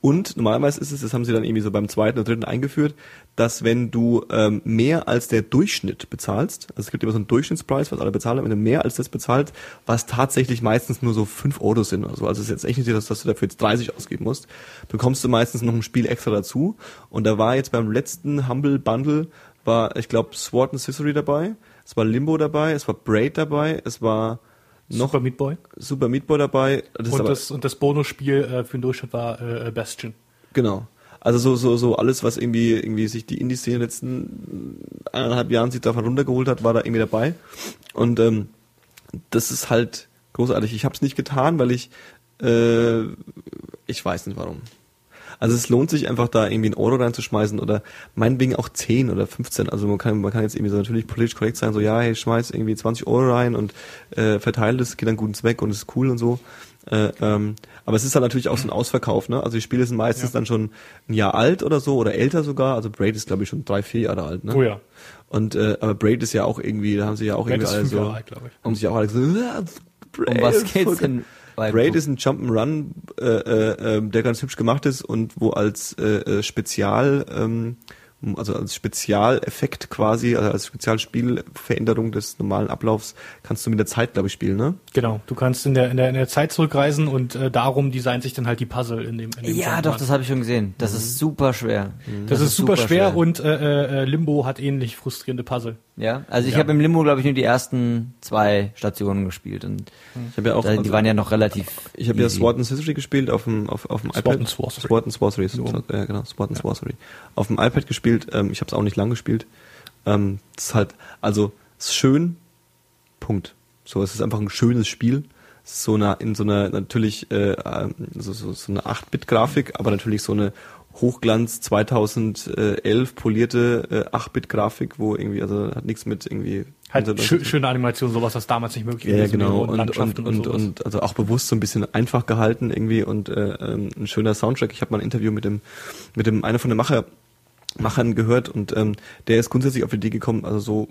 Und normalerweise ist es, das haben sie dann irgendwie so beim zweiten oder dritten eingeführt, dass wenn du ähm, mehr als der Durchschnitt bezahlst, also es gibt immer so einen Durchschnittspreis, was alle bezahlen, wenn du mehr als das bezahlst, was tatsächlich meistens nur so fünf Euro sind oder so, also es ist jetzt echt nicht so, dass, dass du dafür jetzt 30 ausgeben musst, bekommst du meistens noch ein Spiel extra dazu. Und da war jetzt beim letzten Humble Bundle, war, ich glaube, Sword and Scissory dabei, es war Limbo dabei, es war Braid dabei, es war noch Super Meat Boy. Super Meat Boy dabei. Das Und das, und das Bonusspiel äh, für den Durchschnitt war äh, Bastion. Genau. Also so, so, so alles, was irgendwie, irgendwie sich die Indie-Szene in den letzten eineinhalb Jahren sich davon runtergeholt hat, war da irgendwie dabei. Und ähm, das ist halt großartig. Ich habe es nicht getan, weil ich, äh, ich weiß nicht warum. Also es lohnt sich einfach da irgendwie einen Euro reinzuschmeißen oder meinetwegen auch 10 oder 15. Also man kann, man kann jetzt irgendwie so natürlich politisch korrekt sein, so ja, hey, schmeiß irgendwie 20 Euro rein und äh, verteile das, geht an guten Zweck und ist cool und so. Äh, ähm, aber es ist dann natürlich auch so ein Ausverkauf, ne? Also die Spiele sind meistens Ja. dann schon ein Jahr alt oder so oder älter sogar. Also Braid ist glaube ich schon drei, vier Jahre alt, ne? Oh ja. Und äh, aber Braid ist ja auch irgendwie, da haben sie ja auch Braid irgendwie ist alle so, alt, glaube ich. haben sich auch alle gesagt, "Ah, Braid Um was geht's denn Braid ist ein Jump'n'Run, äh, äh, ähm, der ganz hübsch gemacht ist und wo als äh, äh, Spezial, ähm, also als Spezialeffekt quasi, also als Spezialspielveränderung des normalen Ablaufs, kannst du mit der Zeit, glaube ich, spielen, ne? Genau. Du kannst in der, in der, in der Zeit zurückreisen und äh, darum designen sich dann halt die Puzzle in dem, in dem Ja, Jump'n'Run. doch, das habe ich schon gesehen. Das ist super schwer. Das, ist super schwer, und äh, äh, Limbo hat ähnlich frustrierende Puzzle. Ja, also ich Ja. habe im Limbo, glaube ich, nur die ersten zwei Stationen gespielt und Ich habe ja auch, da, die also, waren ja noch relativ. ich habe ja. Sword and Scissory gespielt auf dem auf, auf dem Sword iPad. and Sorcery. Sword and Sorcery, So. äh, genau, Sword and Sorcery. Auf dem iPad gespielt. Ähm, ich habe es auch nicht lang gespielt. Ähm, das ist halt, also es ist schön. Punkt. So, es ist einfach ein schönes Spiel. Es so eine, in so einer natürlich äh, ähm, so, so, so eine 8-Bit-Grafik, aber natürlich so eine Hochglanz 2011 polierte äh, 8-Bit-Grafik, wo irgendwie, also hat nichts mit irgendwie Halt schö schöne Animation, sowas, was damals nicht möglich ja, ja, genau. Und, und, und, sowas. und also auch bewusst so ein bisschen einfach gehalten irgendwie und äh, ähm, ein schöner Soundtrack. Ich habe mal ein Interview mit dem, mit dem einer von den Macher, Machern gehört und ähm, der ist grundsätzlich auf die Idee gekommen, also so,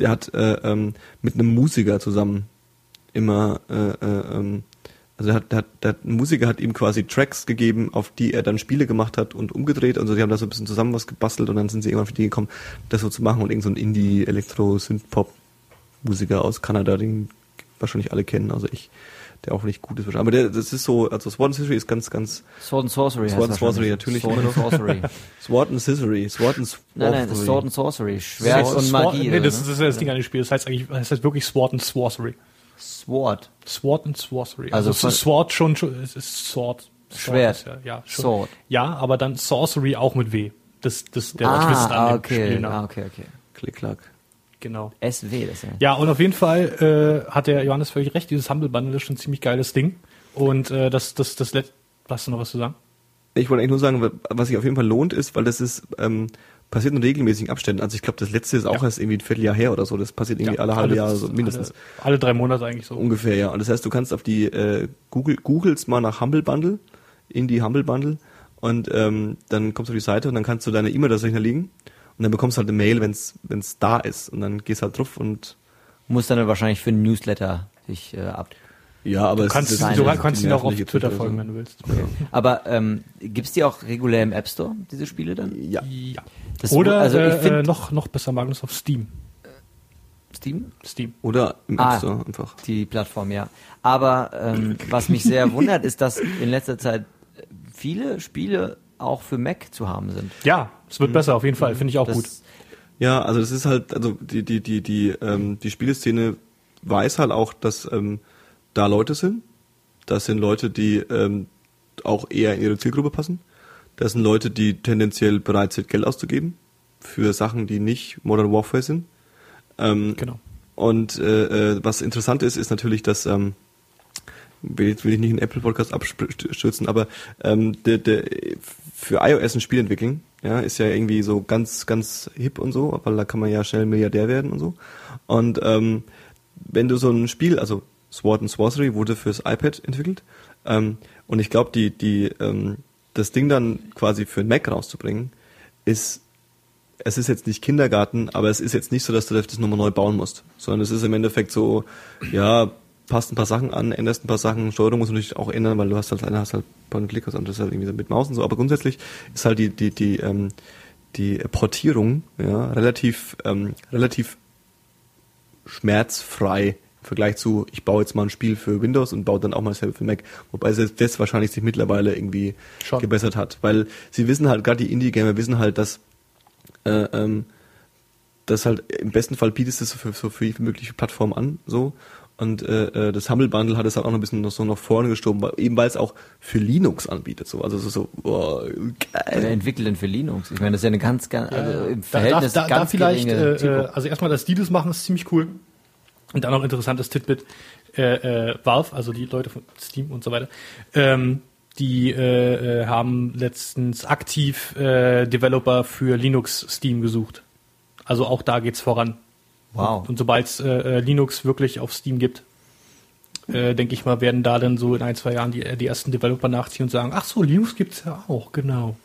der hat äh, ähm, mit einem Musiker zusammen immer, äh, äh, ähm, also der hat, der hat, der hat, ein Musiker hat ihm quasi Tracks gegeben, auf die er dann Spiele gemacht hat und umgedreht. Also die haben da so ein bisschen zusammen was gebastelt und dann sind sie irgendwann auf die Idee gekommen, das so zu machen und irgend so ein Indie, Elektro, Synth-Pop-Musiker aus Kanada, den wahrscheinlich alle kennen, also ich, der auch nicht gut ist. wahrscheinlich. Aber der, das ist so, also Sword and Scissory ist ganz, ganz, Sword and Sorcery Sword and Sorcery, natürlich Sword and. Sorcery. Sword and Scissory, Sword and nein, nein, das ist Sword and Sorcery. Schwert Sword- und Magie. Nee, das, das ist ja das Ding an dem Spiel. Das heißt eigentlich, das heißt wirklich Sword and Sorcery. Sword. Sword and Sorcery. Also Also, Sword schon, schon es ist Sword. Sword Schwert. Ist ja, ja, schon. Sword. Ja, aber dann Sorcery auch mit W. Das, das, der ah, Twist an ah, dem okay, Spielnamen. ah, okay, okay. Klick-Klack. Genau. SW, das ist ja. Ja, und auf jeden Fall äh, hat der Johannes völlig recht. Dieses Humble Bundle ist schon ein ziemlich geiles Ding. Und äh, das, das, das Let Hast du noch was zu sagen? Ich wollte eigentlich nur sagen, was sich auf jeden Fall lohnt, ist, weil das ist, ähm, passiert in regelmäßigen Abständen. Also ich glaube, das letzte ist auch Ja. erst irgendwie ein Vierteljahr her oder so. Das passiert irgendwie alle halbe Jahre so mindestens. Alle, alle drei Monate eigentlich so. Ungefähr, ja. Und das heißt, du kannst auf die äh, Google, googelst mal nach Humble Bundle, in die Humble Bundle und ähm, dann kommst du auf die Seite und dann kannst du deine E-Mail-Adresse hinterlegen und dann bekommst du halt eine Mail, wenn's wenn's da ist und dann gehst halt drauf und Muss dann wahrscheinlich für ein Newsletter sich äh, ab. Ja, aber Du kannst, ist du kannst ihn auch auf Twitter folgen, so. wenn du willst. Aber ähm, gibt's die auch regulär im App Store, diese Spiele dann? Ja. Ja. Das- Oder also ich äh, find- äh, noch, noch besser, Magnus, auf Steam. Steam? Steam. Oder im Ah. App Store einfach. Die Plattform, ja. Aber ähm, was mich sehr wundert, ist, dass in letzter Zeit viele Spiele auch für Mac zu haben sind. Ja, es wird besser, auf jeden Fall. Finde ich auch Das- gut. Ja, also es ist halt, also die, die, die, die, ähm, die Spieleszene weiß halt auch, dass ähm, da Leute sind. Das sind Leute, die ähm, auch eher in ihre Zielgruppe passen. Das sind Leute, die tendenziell bereit sind, Geld auszugeben für Sachen, die nicht Modern Warfare sind. Ähm, Genau. Und äh, äh, was interessant ist, ist natürlich, dass ähm, will, jetzt will ich nicht einen Apple Podcast abstürzen, aber ähm, der, der, für iOS ein Spiel entwickeln, ja, ist ja irgendwie so ganz, ganz hip und so, weil da kann man ja schnell Milliardär werden und so. Und ähm, wenn du so ein Spiel, also Sword and Sorcery wurde fürs iPad entwickelt, ähm, und ich glaube, die, die, ähm, das Ding dann quasi für ein Mac rauszubringen, ist es ist jetzt nicht Kindergarten, aber es ist jetzt nicht so, dass du das nochmal neu bauen musst, sondern es ist im Endeffekt so, ja, passt ein paar Sachen an, änderst ein paar Sachen, Steuerung muss natürlich auch ändern, weil du hast halt einer hast halt Point Click, das ist halt irgendwie mit Maus und so, aber grundsätzlich ist halt die die die ähm, die Portierung ja relativ ähm, relativ schmerzfrei im Vergleich zu ich baue jetzt mal ein Spiel für Windows und baue dann auch mal selber für Mac, wobei selbst das wahrscheinlich sich mittlerweile irgendwie Schon. gebessert hat, weil sie wissen halt gerade die Indie Gamer wissen halt, dass äh, ähm, das halt im besten Fall bietest du es für so viele mögliche Plattformen an, so. Und äh, äh, das Humble Bundle hat es halt auch noch ein bisschen noch so nach vorne geschoben, weil, eben weil es auch für Linux anbietet. So. Also so, so boah, Wer geil. entwickelt denn für Linux? Ich meine, das ist ja eine ganz, ganz also im Da, Verhältnis da, da, da ganz vielleicht, geringe äh, äh, also erstmal, dass die das machen, ist ziemlich cool. Und dann noch ein interessantes Titbit, äh, äh, Valve, also die Leute von Steam und so weiter, ähm, die äh, äh, haben letztens aktiv äh, Developer für Linux Steam gesucht. Also auch da geht's voran. Wow. Und, und sobald es äh, äh, Linux wirklich auf Steam gibt, äh, denke ich mal, werden da dann so in ein, zwei Jahren die, die ersten Developer nachziehen und sagen, ach so, Linux gibt's ja auch, genau.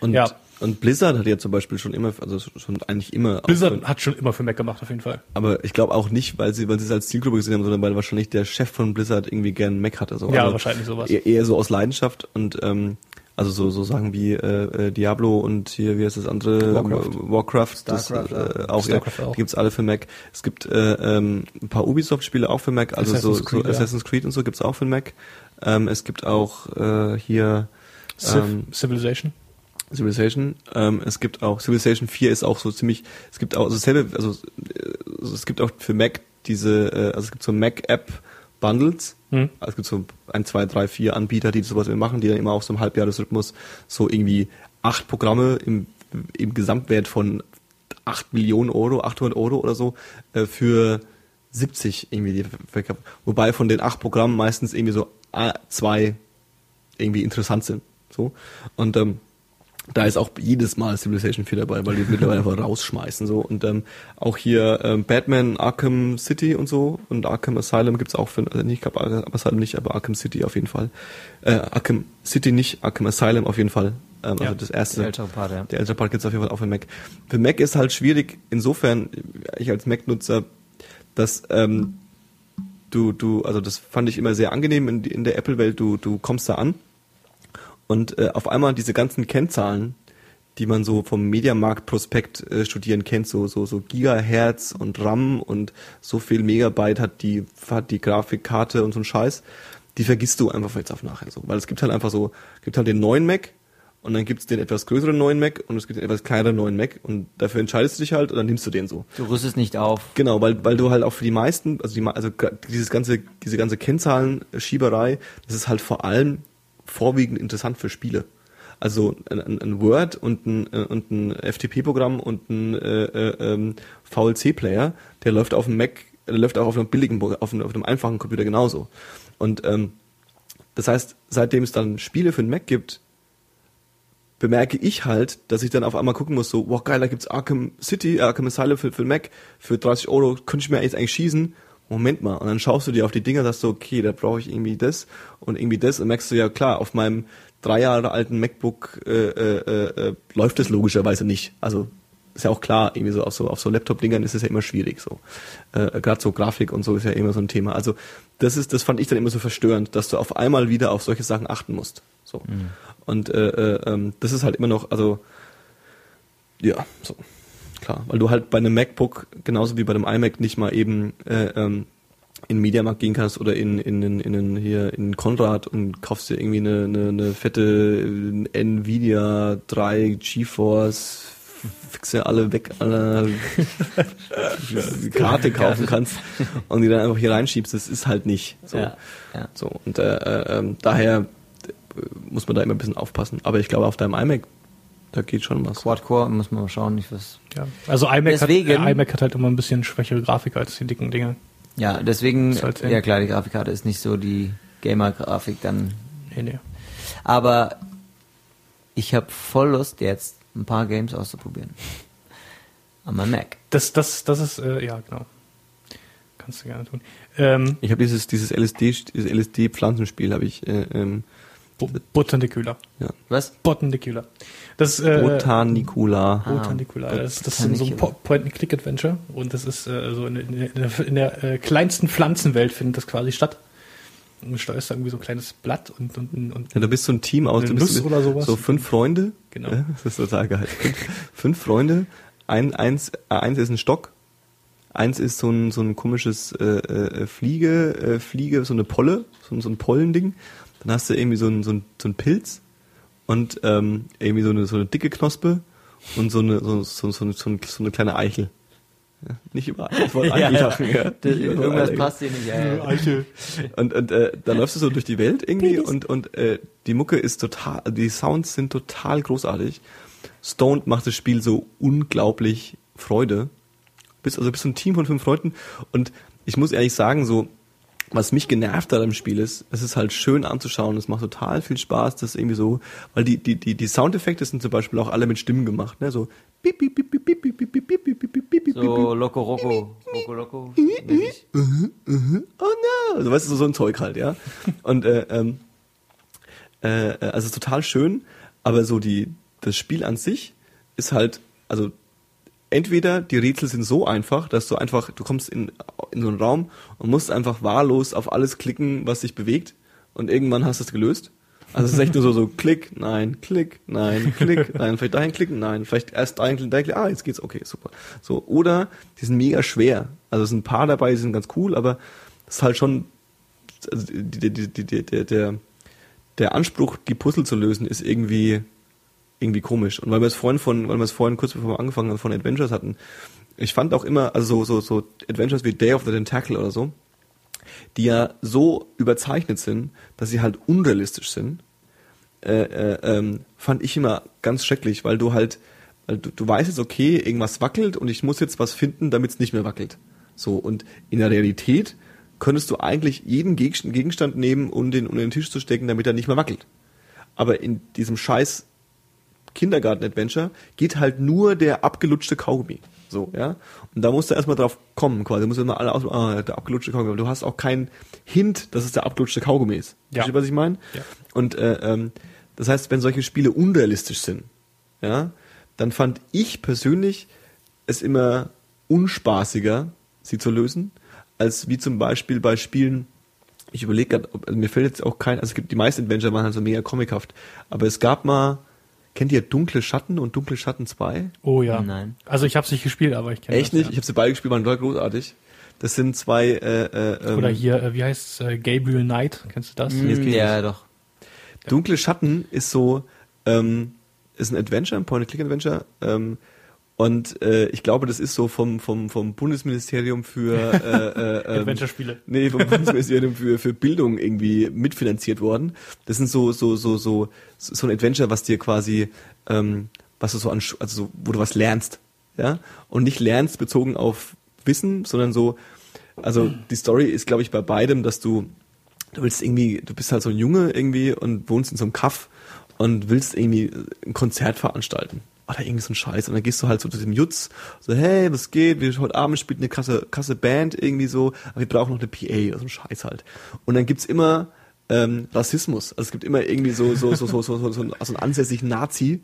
Und, Ja. Und Blizzard hat ja zum Beispiel schon immer, also schon eigentlich immer. Blizzard für- hat schon immer für Mac gemacht, auf jeden Fall. aber ich glaube auch nicht, weil sie, weil sie es als Zielgruppe gesehen haben, sondern weil wahrscheinlich der Chef von Blizzard irgendwie gern Mac hatte. So. Ja, also wahrscheinlich sowas. Eher, eher so aus Leidenschaft und ähm, also so, so Sachen wie äh, äh, Diablo und hier, wie heißt das andere? Warcraft. Äh, Warcraft, das Starcraft, äh, ja. auch, Starcraft ja, auch. die gibt's alle für Mac. Es gibt äh, ähm, ein paar Ubisoft-Spiele auch für Mac, also so, Assassin's Creed, so ja. Assassin's Creed und so gibt's auch für Mac. Ähm, es gibt auch äh, hier Civ, ähm, Civilization. Civilization. Ähm, es gibt auch Civilization 4 ist auch so ziemlich. Es gibt auch also selbe, also also es gibt auch für Mac diese, äh, also es gibt so Mac App Bundles. Hm. Also es gibt so ein, zwei, drei, vier Anbieter, die sowas machen, die dann immer auf so einem Halbjahresrhythmus so irgendwie acht Programme im, im Gesamtwert von acht Millionen Euro, 800 Euro oder so äh, für 70 irgendwie die verkaufen. Wobei von den acht Programmen meistens irgendwie so äh, zwei irgendwie interessant sind. So. Und ähm, da ist auch jedes Mal Civilization 4 dabei, weil die mittlerweile einfach rausschmeißen. so Und ähm, auch hier ähm, Batman, Arkham City und so und Arkham Asylum gibt's auch für, also nicht, ich glaube Arkham Asylum nicht, aber Arkham City auf jeden Fall. Äh, Arkham City nicht, Arkham Asylum auf jeden Fall. Ähm, Ja, also das erste. Der ältere Part, ja. Der ältere Part gibt's auf jeden Fall auch für Mac. Für Mac ist halt schwierig, insofern, ich als Mac-Nutzer, dass ähm, du, du, also das fand ich immer sehr angenehm in, in der Apple-Welt, du, du kommst da an und äh, auf einmal diese ganzen Kennzahlen, die man so vom Mediamarkt-Prospekt äh, studieren kennt, so, so, so Gigahertz und RAM und so viel Megabyte hat die, hat die Grafikkarte und so ein Scheiß, die vergisst du einfach jetzt auf nachher so. Weil es gibt halt einfach so, gibt halt den neuen Mac und dann gibt's den etwas größeren neuen Mac und es gibt den etwas kleineren neuen Mac und dafür entscheidest du dich halt und dann nimmst du den so. Du rüstest nicht auf. Genau, weil, weil du halt auch für die meisten, also, die, also dieses ganze, diese ganze Kennzahlenschieberei, das ist halt vor allem vorwiegend interessant für Spiele. Also ein, ein, Word und ein, äh, und ein FTP-Programm und ein äh, äh, ähm, VLC-Player, der läuft auf dem Mac, der läuft auch auf einem billigen, auf einem, auf einem einfachen Computer genauso. Und ähm, das heißt, seitdem es dann Spiele für den Mac gibt, bemerke ich halt, dass ich dann auf einmal gucken muss, so, wow, geil, da gibt's Arkham City, Arkham Asylum für, für den Mac, für 30 Euro könnte ich mir jetzt eigentlich schießen. Moment mal. Und dann schaust du dir auf die Dinger, sagst du, okay, da brauche ich irgendwie das und irgendwie das und merkst du, ja klar, auf meinem drei Jahre alten MacBook äh, äh, äh, läuft das logischerweise nicht. Also ist ja auch klar, irgendwie so auf so auf so Laptop-Dingern ist es ja immer schwierig so. Äh, Gerade so Grafik und so ist ja immer so ein Thema. Also das ist, das fand ich dann immer so verstörend, dass du auf einmal wieder auf solche Sachen achten musst. So. Und äh, äh, ähm, das ist halt immer noch, also ja, so klar, weil du halt bei einem MacBook genauso wie bei einem iMac nicht mal eben äh, ähm, in den Mediamarkt gehen kannst oder in in in, in, in hier in Konrad und kaufst dir irgendwie eine, eine, eine fette äh, Nvidia 3 GeForce fixe alle weg alle Karte kaufen kannst und die dann einfach hier reinschiebst, das ist halt nicht so. Ja, ja. So und äh, äh, ähm, daher äh, muss man da immer ein bisschen aufpassen. Aber ich glaube auf deinem iMac da geht schon was. Quad-Core, muss man mal schauen, nicht was. Ja. Also iMac hat, Deswegen- äh, iMac hat halt immer ein bisschen schwächere Grafik als die dicken Dinge. Ja, deswegen, halt, ja. klar, die Grafikkarte ist nicht so die Gamer-Grafik dann. Nee, nee. Aber ich habe voll Lust, jetzt ein paar Games auszuprobieren. An meinem Mac. Das, das, das ist, äh, ja, genau. Kannst du gerne tun. Ähm, Ich habe dieses dieses LSD dieses LSD Pflanzenspiel habe ich äh, ähm, Bo Botanicula. Ja. Was? Botanicula. Das äh, Botanicula. Botanicula. das, das ist so ein Po- Point-and-Click-Adventure und das ist äh, so in, in, der, in der äh, kleinsten Pflanzenwelt findet das quasi statt. Und du steuerst da irgendwie so ein kleines Blatt und, und, und Ja, du bist so ein Team aus, du bist sowas. so fünf Freunde. Genau. Ja, das ist total geil. Fünf, fünf Freunde, ein, eins, äh, eins ist ein Stock, eins ist so ein, so ein komisches äh, äh, Fliege, äh, Fliege, so eine Polle, so, ein- so ein Pollending. Dann hast du irgendwie so ein, so ein, so ein Pilz und ähm, irgendwie so eine, so eine dicke Knospe und so eine, so, so, so, eine, so, eine, so eine kleine Eichel. Ja, nicht überall. Ich wollte Eichel ja. lachen, ja. Das, Nicht überall irgendwas Eichel. passt hier nicht. Ja, ja. Eichel. Und, und äh, dann läufst du so durch die Welt irgendwie und, und äh, die Mucke ist total, die Sounds sind total großartig. Stoned macht das Spiel so unglaublich Freude. Bist also bist so ein Team von fünf Leuten und ich muss ehrlich sagen, so was mich genervt hat am Spiel ist, es ist halt schön anzuschauen, es macht total viel Spaß, das irgendwie so, weil die, die, die, die Soundeffekte sind zum Beispiel auch alle mit Stimmen gemacht, ne, so piep, piep, piep, piep, piep, piep, piep, piep, piep, piep, piep, piep, piep. So Loco Roco. Loco Loco. oh no, also weißt du, so, ein Zeug halt, ja. Und äh, ähm, äh, äh, also es ist total schön, aber so die das Spiel an sich ist halt, also entweder die Rätsel sind so einfach, dass du einfach, du kommst in, in so einen Raum und musst einfach wahllos auf alles klicken, was sich bewegt und irgendwann hast du es gelöst. Also es ist echt nur so, so Klick, nein, Klick, nein, Klick, nein, vielleicht dahin klicken, nein, vielleicht erst dahin klicken, dahin klicken, ah, jetzt geht's, okay, super. So, oder die sind mega schwer. Also es sind ein paar dabei, die sind ganz cool, aber es ist halt schon, also die, die, die, der, der Anspruch, die Puzzle zu lösen, ist irgendwie, irgendwie komisch. Und weil wir es vorhin von, weil wir es vorhin kurz bevor wir angefangen haben, von Adventures hatten, ich fand auch immer, also so, so, so Adventures wie Day of the Tentacle oder so, die ja so überzeichnet sind, dass sie halt unrealistisch sind, äh, äh, ähm, fand ich immer ganz schrecklich, weil du halt, weil du, du weißt jetzt, okay, irgendwas wackelt und ich muss jetzt was finden, damit es nicht mehr wackelt. So, und in der Realität könntest du eigentlich jeden Geg- Gegenstand nehmen, um den unter den Tisch zu stecken, damit er nicht mehr wackelt. Aber in diesem scheiß Kindergarten-Adventure geht halt nur der abgelutschte Kaugummi. So, ja. Und da musst du erstmal drauf kommen, quasi. Du musst immer alle aus, ah, der abgelutschte Kaugummi. Aber du hast auch keinen Hint, dass es der abgelutschte Kaugummi ist. Ja. Verstehst du, was ich meine? Ja. Und äh, ähm, das heißt, wenn solche Spiele unrealistisch sind, ja, dann fand ich persönlich es immer unspaßiger, sie zu lösen, als wie zum Beispiel bei Spielen, ich überlege gerade, also mir fällt jetzt auch kein, also es gibt die meisten Adventure waren halt so mega comichaft, aber es gab mal, kennt ihr Dunkle Schatten und Dunkle Schatten 2? Oh ja. Nein. Also ich habe es nicht gespielt, aber ich kenne Echt das, nicht? Ich habe sie beide gespielt, waren total großartig. Das sind zwei, äh, äh, Ja. ähm, Oder hier, äh, wie heißt es, äh, Gabriel Knight, kennst du das? Mm, ja, nicht. doch. Dunkle Schatten ist so, ähm, ist ein Adventure, ein Point-and-Click-Adventure. Ähm, und äh, ich glaube, das ist so vom, vom, vom Bundesministerium für äh, äh, ähm, Adventure-Spiele. Nee, vom Bundesministerium für, für Bildung irgendwie mitfinanziert worden. Das sind so, so, so, so, so ein Adventure, was dir quasi, ähm, was du so an, also so, wo du was lernst. Ja? Und nicht lernst bezogen auf Wissen, sondern so, also die Story ist, glaube ich, bei beidem, dass du, du willst irgendwie, du bist halt so ein Junge irgendwie und wohnst in so einem Kaff und willst irgendwie ein Konzert veranstalten. Oder irgendwie so ein Scheiß. Und dann gehst du halt so zu diesem Jutz, so, hey, was geht? Wir heute Abend spielt eine krasse, krasse Band irgendwie so, aber wir brauchen noch eine PA so ein Scheiß halt. Und dann gibt's immer ähm, Rassismus. Also es gibt immer irgendwie so, so, so, so, so, so, so, einen, so einen ansässigen Nazi,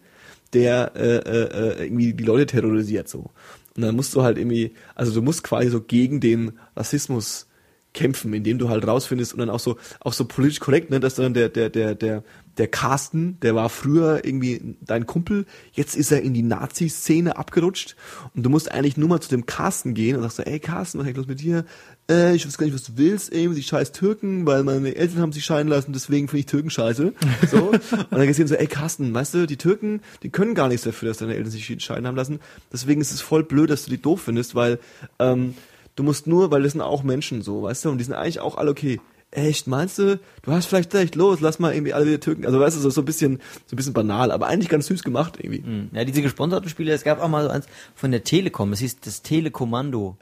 der äh, äh, äh, irgendwie die Leute terrorisiert so. Und dann musst du halt irgendwie, also du musst quasi so gegen den Rassismus kämpfen, indem du halt rausfindest und dann auch so auch so politisch korrekt, ne, dass dann der der der der der Carsten, der war früher irgendwie dein Kumpel, jetzt ist er in die Nazi-Szene abgerutscht und du musst eigentlich nur mal zu dem Carsten gehen und sagst so, ey Carsten, was ist los mit dir? Äh, ich weiß gar nicht, was du willst, ey, die scheiß Türken, weil meine Eltern haben sich scheiden lassen, deswegen finde ich Türken scheiße. So. und dann gehst du so, ey Carsten, weißt du, die Türken, die können gar nichts dafür, dass deine Eltern sich scheiden haben lassen. Deswegen ist es voll blöd, dass du die doof findest, weil ähm, du musst nur, weil das sind auch Menschen so, weißt du, und die sind eigentlich auch alle okay. Echt, meinst du? Du hast vielleicht recht, los, lass mal irgendwie alle wieder Türken. Also weißt du, so, so ein bisschen, so ein bisschen banal, aber eigentlich ganz süß gemacht irgendwie. Hm. Ja, diese gesponserten Spiele, es gab auch mal so eins von der Telekom, es hieß das Telekommando.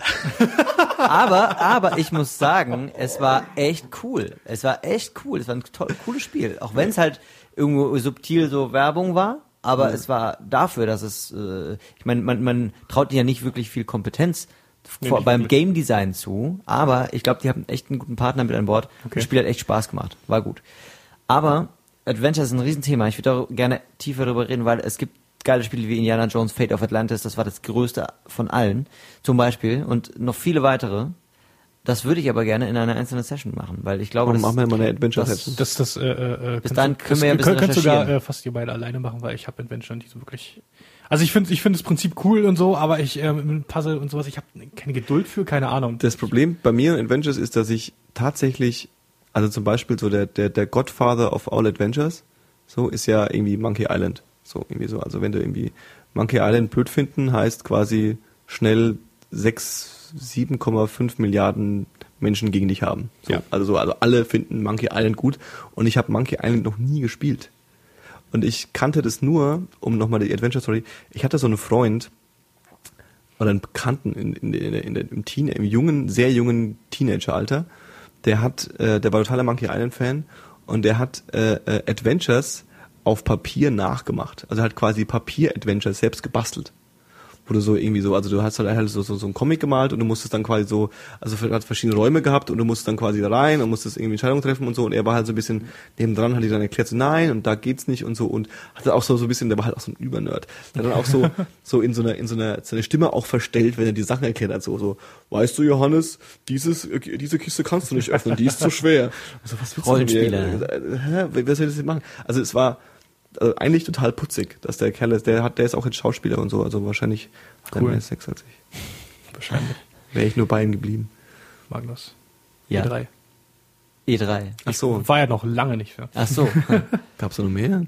aber, aber ich muss sagen, es war echt cool. Es war echt cool. Es war ein toll, cooles Spiel. Auch wenn es halt irgendwo subtil so Werbung war, aber es war dafür, dass es, äh, ich meine, man, man traut ja nicht wirklich viel Kompetenz vor, beim. Game Design zu, aber ich glaube, die haben echt einen guten Partner mit an Bord. Okay. Das Spiel hat echt Spaß gemacht. War gut. Aber Adventure ist ein Riesenthema. Ich würde da gerne tiefer darüber reden, weil es gibt geile Spiele wie Indiana Jones Fate of Atlantis, das war das größte von allen, zum Beispiel, und noch viele weitere. Das würde ich aber gerne in einer einzelnen Session machen, weil ich glaube, Warum das, machen wir mal eine Adventure das- Session? Das, das, äh, äh, Bis kannst dahin du- können wir ja ein das bisschen könnt sogar äh, fast ihr beide alleine machen, weil ich habe Adventure nicht so wirklich. Also ich finde ich finde das Prinzip cool und so, aber ich äh, mit Puzzle und sowas, ich habe keine Geduld für, keine Ahnung. Das Problem bei mir in Adventures ist, dass ich tatsächlich, also zum Beispiel so der, der, der Godfather of all Adventures, so ist ja irgendwie Monkey Island. So, irgendwie so. Also wenn du irgendwie Monkey Island blöd finden, heißt quasi schnell 6, 7,5 Milliarden Menschen gegen dich haben. So, Ja. also, so, also alle finden Monkey Island gut und ich habe Monkey Island noch nie gespielt. Und ich kannte das nur, um nochmal die Adventure Story, ich hatte so einen Freund, oder einen Bekannten in, in, in, in, im Teen, im jungen, sehr jungen Teenageralter, der hat, äh, der war totaler Monkey Island Fan und der hat äh, äh, Adventures auf Papier nachgemacht. Also hat quasi Papier-Adventures selbst gebastelt. Wo du so irgendwie so, also du hast halt, halt so, so, so einen Comic gemalt und du musstest dann quasi so, also hat verschiedene Räume gehabt und du musstest dann quasi da rein und musstest irgendwie Entscheidungen treffen und so und er war halt so ein bisschen nebendran, hat die dann erklärt so, nein und da geht's nicht und so und hatte auch so, so ein bisschen, der war halt auch so ein Übernerd. Der hat dann auch so, so in so einer, in so einer, seine Stimme auch verstellt, wenn er die Sachen erklärt hat, so, so, weißt du Johannes, dieses, diese Kiste kannst du nicht öffnen, die ist zu schwer. Also, was willst du denn? Hä? Wer soll das jetzt machen? Also es war also eigentlich total putzig, dass der Kerl ist, der hat, der ist auch jetzt Schauspieler und so, also wahrscheinlich hat er Cool. mehr Sex als ich. Wahrscheinlich. Wäre ich nur bei ihm geblieben. Magnus. Ja. E3. E3. Ach so, War ja noch lange nicht für. Ach so. gab's da noch mehr?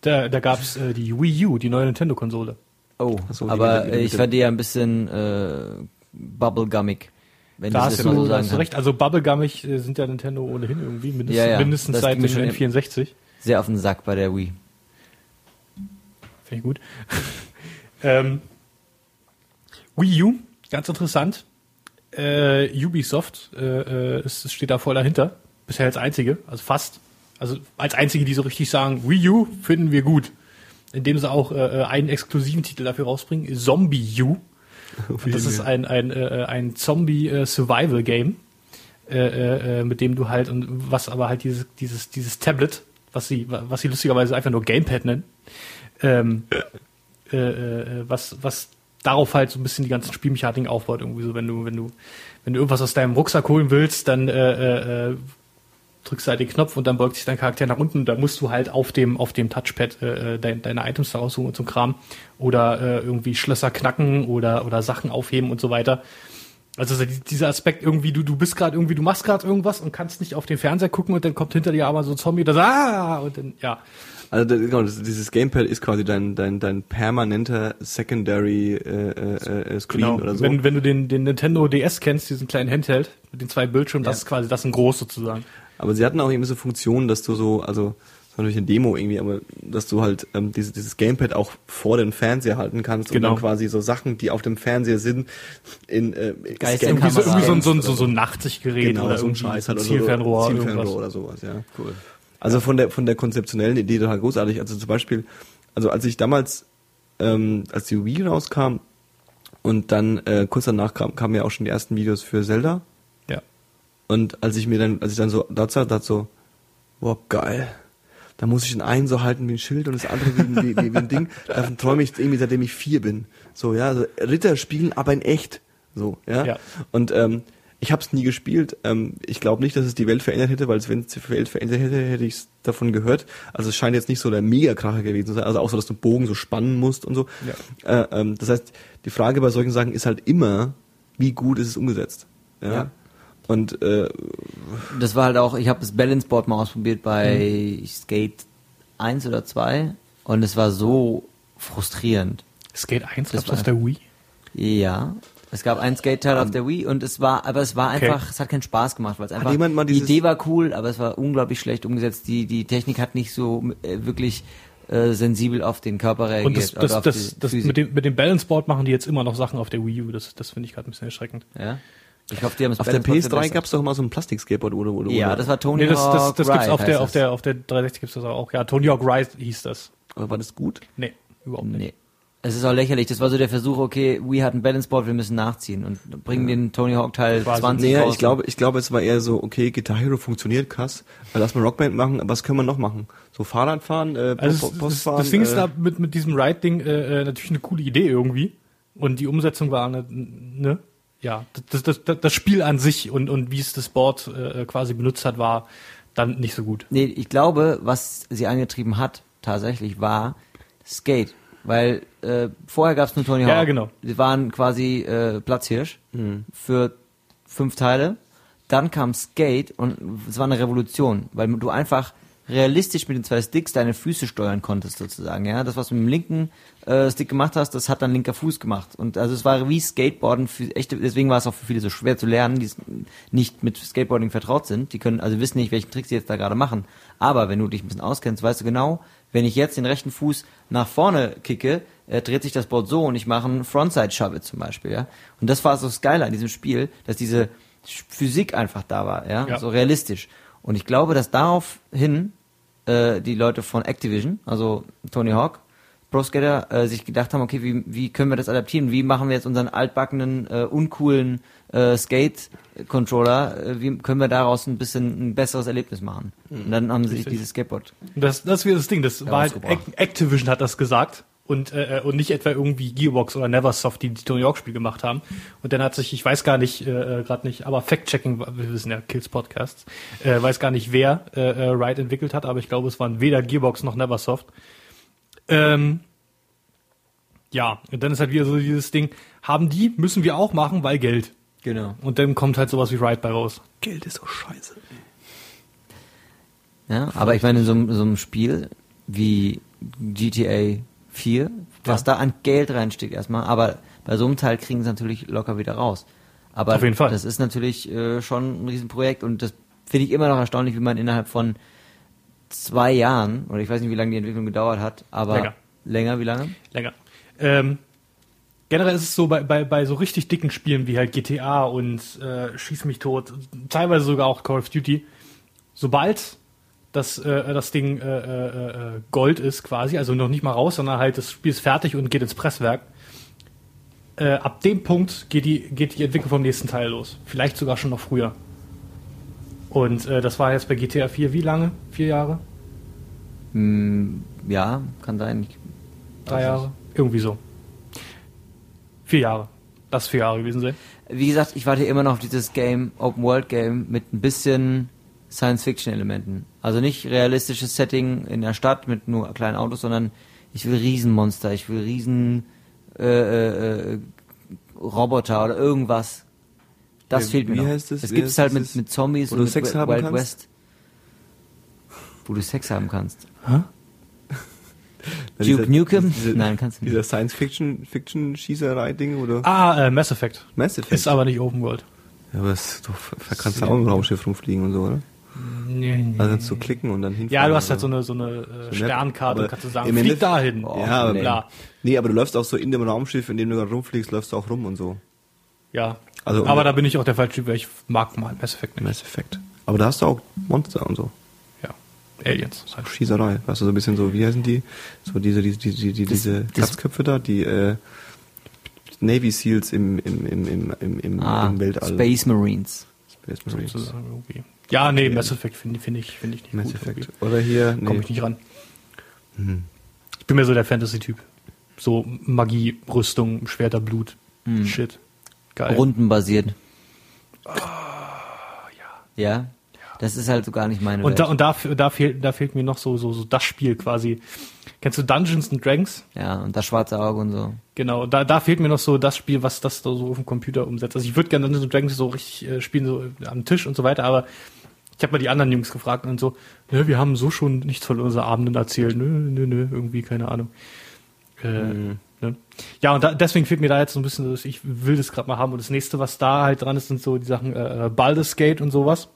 Da, da gab's äh, die Wii U, die neue Nintendo-Konsole. Oh, so, aber mit mit ich der- fand die ja ein bisschen äh, bubblegummig. Wenn Da ich hast das du, mal so hast du recht. Also Bubblegummig äh, sind ja Nintendo ohnehin irgendwie, mindestens, Ja, ja. mindestens seit dem schon- N64. Sehr auf den Sack bei der Wii. Finde ich gut. ähm, Wii U, ganz interessant. Äh, Ubisoft äh, äh, es, steht da voll dahinter. Bisher als einzige, also fast. Also als einzige, die so richtig sagen, Wii U finden wir gut. Indem sie auch äh, äh, einen exklusiven Titel dafür rausbringen, Zombie U. Und das ist ein, ein, äh, ein Zombie-Survival-Game, äh, äh, äh, mit dem du halt, und was aber halt dieses, dieses, dieses Tablet, was sie, was sie lustigerweise einfach nur Gamepad nennen, ähm, äh, äh, was, was darauf halt so ein bisschen die ganzen Spielmechaniken aufbaut, irgendwie so, wenn du, wenn du, wenn du irgendwas aus deinem Rucksack holen willst, dann äh, äh, äh, drückst du halt den Knopf und dann beugt sich dein Charakter nach unten und da musst du halt auf dem, auf dem Touchpad äh, dein, deine Items da raussuchen und so Kram. Oder äh, irgendwie Schlösser knacken oder, oder Sachen aufheben und so weiter. Also so die- dieser Aspekt irgendwie, du, du bist gerade irgendwie, du machst gerade irgendwas und kannst nicht auf den Fernseher gucken und dann kommt hinter dir aber so ein Zombie, das ah, und dann, ja. Also genau, das, dieses Gamepad ist quasi dein, dein, dein permanenter Secondary äh, äh, äh, Screen Genau. oder so. Wenn, wenn du den, den Nintendo DS kennst, diesen kleinen Handheld mit den zwei Bildschirmen, das Ja. ist quasi das in groß sozusagen. Aber sie hatten auch irgendwie so Funktionen, dass du so, also das war natürlich eine Demo irgendwie, aber dass du halt ähm, dieses, dieses Gamepad auch vor den Fernseher halten kannst Genau. und dann quasi so Sachen, die auf dem Fernseher sind, in äh, Geist- Irgendwie so, irgendwie so, ein- so, so, so ein Nachtsichtgerät genau, oder so ein Scheiß halt ein oder Zielfernrohr, so. Zielfernrohr oder sowas, ja. Cool. Also von der von der konzeptionellen Idee total großartig. Also zum Beispiel, also als ich damals, ähm, als die Wii rauskam und dann äh, kurz danach kam, kamen ja auch schon die ersten Videos für Zelda. Ja. Und als ich mir dann, als ich dann so da saß, dachte so, wow, geil. Da muss ich den einen so halten wie ein Schild und das andere wie, wie, wie, ein Ding. Davon träume ich irgendwie, seitdem ich vier bin. So, ja, also Ritter spielen, aber in echt. So, ja. Ja. Und ähm, ich habe es nie gespielt. Ähm, ich glaube nicht, dass es die Welt verändert hätte, weil es, wenn es die Welt verändert hätte, hätte ich es davon gehört. Also es scheint jetzt nicht so der Megakracher gewesen zu sein. Also auch so, dass du Bogen so spannen musst und so. Äh, ähm, das heißt, die Frage bei solchen Sachen ist halt immer, wie gut ist es umgesetzt. Ja. Ja. Und äh, Das war halt auch, ich habe das Balance Board mal ausprobiert bei Mhm. Skate 1 oder 2 und es war so frustrierend. Skate 1 Das gab's war auf der Wii. Ja. Es gab ein Skate-Teil auf der Wii und es war, aber es war Okay. einfach, es hat keinen Spaß gemacht, weil es einfach, die Idee war cool, aber es war unglaublich schlecht umgesetzt. Die, die Technik hat nicht so äh, wirklich äh, sensibel auf den Körper reagiert. Und das, oder das, auf das, die das mit, dem, mit dem Balance Board machen die jetzt immer noch Sachen auf der Wii U. Das, das finde ich gerade ein bisschen erschreckend. ja? Ich hoffe, die haben das auf der Balance Board PS3 verbessert. gab es doch immer so ein Plastikskateboard oder oder Ja, oder. das war Tony Nee, das, das, Hawk das gibt's Ride auf der, auf das. der, auf der 360 gibt's das auch. Ja, Tony Hawk Rise hieß das. Aber war das gut? Nee, überhaupt nicht. Nee. Es ist auch lächerlich. Das war so der Versuch, okay, we hat ein Balance Board, wir müssen nachziehen und bringen den Tony Hawk Teil Quasi. 20 Nee, raus. ich glaube, ich glaube, es war eher so, okay, Guitar Hero funktioniert krass, lass mal Rockband machen, was können wir noch machen? So Fahrradfahren, äh, Also Po- das, Post das, fahren, das Ding ist äh, da mit, mit diesem Ride-Ding äh, äh, natürlich eine coole Idee irgendwie. Und die Umsetzung war eine, ne? Ja, das, das, das, das Spiel an sich und, und wie es das Board äh, quasi benutzt hat, war dann nicht so gut. Nee, ich glaube, was sie angetrieben hat, tatsächlich, war Skate. Weil äh, vorher gab es nur Tony Hawk. Ja, genau. Sie waren quasi äh, Platzhirsch für fünf Teile. Dann kam Skate und es war eine Revolution, weil du einfach realistisch mit den zwei Sticks deine Füße steuern konntest sozusagen. Ja, das was du mit dem linken äh, Stick gemacht hast, das hat dann linker Fuß gemacht. Und also es war wie Skateboarden für echte. Deswegen war es auch für viele so schwer zu lernen, die nicht mit Skateboarding vertraut sind. Die können also wissen nicht, welchen Trick sie jetzt da gerade machen. Aber wenn du dich ein bisschen auskennst, weißt du genau, wenn ich jetzt den rechten Fuß nach vorne kicke, äh, dreht sich das Board so und ich mache einen Frontside Shove zum Beispiel, ja. Und das war so das Geile an diesem Spiel, dass diese Physik einfach da war, ja, Ja. so realistisch. Und ich glaube, dass daraufhin äh, die Leute von Activision, also Tony Hawk, Pro Skater, äh, sich gedacht haben, okay, wie, wie können wir das adaptieren? Wie machen wir jetzt unseren altbackenen, äh, uncoolen äh, Skate-Controller, äh, wie können wir daraus ein bisschen ein besseres Erlebnis machen? Und dann haben sie sich dieses Skateboard das, das ist wieder das Ding. Das war halt Activision hat das gesagt und äh, und nicht etwa irgendwie Gearbox oder Neversoft, die die Tony Hawk Spiel gemacht haben. Und dann hat sich, ich weiß gar nicht, äh, gerade nicht, aber Fact-Checking, wir wissen ja Kills Podcasts, äh, weiß gar nicht wer äh, äh, Ride entwickelt hat, aber ich glaube, es waren weder Gearbox noch Neversoft. Ähm, ja, und dann ist halt wieder so dieses Ding, haben die, müssen wir auch machen, weil Geld. Genau. Und dann kommt halt sowas wie Ride bei raus. Geld ist so scheiße. Ja, aber ich meine, in so, einem- so einem Spiel wie GTA 4, was da an Geld reinsteckt erstmal, aber bei so einem Teil kriegen sie natürlich locker wieder raus. Aber Auf jeden Fall. das ist natürlich äh, schon ein Riesenprojekt und das finde ich immer noch erstaunlich, wie man innerhalb von zwei Jahren, oder ich weiß nicht, wie lange die Entwicklung gedauert hat, aber Länger. länger wie lange? länger. Ähm, generell ist es so bei, bei, bei so richtig dicken Spielen wie halt GTA und äh, Schieß mich tot, teilweise sogar auch Call of Duty, sobald das, äh, das Ding äh, äh, äh, Gold ist quasi, also noch nicht mal raus, sondern halt das Spiel ist fertig und geht ins Presswerk, äh, ab dem Punkt geht die, geht die Entwicklung vom nächsten Teil los. Vielleicht sogar schon noch früher. Und äh, das war jetzt bei GTA 4 wie lange? Vier Jahre? Hm, ja, kann sein. Ich, Drei Jahre? Irgendwie so. Vier Jahre. Das vier Jahre gewesen sein. Wie gesagt, ich warte immer noch auf dieses Game, Open World Game mit ein bisschen Science-Fiction-Elementen. Also nicht realistisches Setting in der Stadt mit nur kleinen Autos, sondern ich will Riesenmonster, ich will Riesen äh, äh, äh, Roboter oder irgendwas. Das Wie- fehlt mir wie noch. heißt es? Es gibt es halt mit, mit Zombies wo und du mit Sex Wild kannst? West. Wo du Sex haben kannst. Na, Duke Nukem? diese- Nein, kannst du nicht. Dieser Science-Fiction-Fiction-Schießerei-Ding oder? Ah, äh, Mass Effect. Mass Effect. Ist aber nicht Open World. ja, aber es, du kannst du auch im Raumschiff rumfliegen und so, oder? Nee, nee. Also du klicken und dann hinfahren. ja, du hast halt so eine, so eine äh, Map, Sternkarte aber und kannst du sagen, flieg dahin. Oh, Ja, aber nee. Klar. Nee, aber du läufst auch so in dem Raumschiff, in dem du gerade rumfliegst, läufst du auch rum und so. Ja. Also- aber da bin ich auch der falsche Typ, weil ich mag mal Mass Effect nicht. Mass Effect. Aber da hast du auch Monster und so. Ja. Aliens. Das heißt. Schießerei. Weißt du, so ein bisschen so, wie heißen die? So diese, diese, diese, die, diese das- Katzköpfe da, die äh, Navy Seals im, im, im, im, im, im, Ah, im Weltall. Space Marines. Space Marines. sozusagen irgendwie. Ja, nee, Mass Effect finde find ich, find ich nicht Mass gut. Effect. irgendwie. Oder hier, Komme nee. ich nicht ran. Hm. Ich bin mehr so der Fantasy-Typ. So Magie, Rüstung, Schwerter, Blut. Hm. Shit. Geil. rundenbasiert. ja. Das ist halt so gar nicht meine Und da, Welt. und da, da, fehlt, da fehlt mir noch so, so, so das Spiel quasi. Kennst du Dungeons and Dragons? ja, und das schwarze Auge und so. Genau, da, da fehlt mir noch so das Spiel, was das da so auf dem Computer umsetzt. Also ich würde gerne Dungeons and Dragons so richtig äh, spielen, so am Tisch und so weiter, aber ich habe mal die anderen Jungs gefragt und so, ne, wir haben so schon nichts von unseren Abenden erzählt. Nö, nö, nö, irgendwie, keine Ahnung. Äh, ne? Ja, und da, deswegen fehlt mir da jetzt so ein bisschen, dass ich will das gerade mal haben. Und das nächste, was da halt dran ist, sind so die Sachen äh, Baldur's Gate und sowas.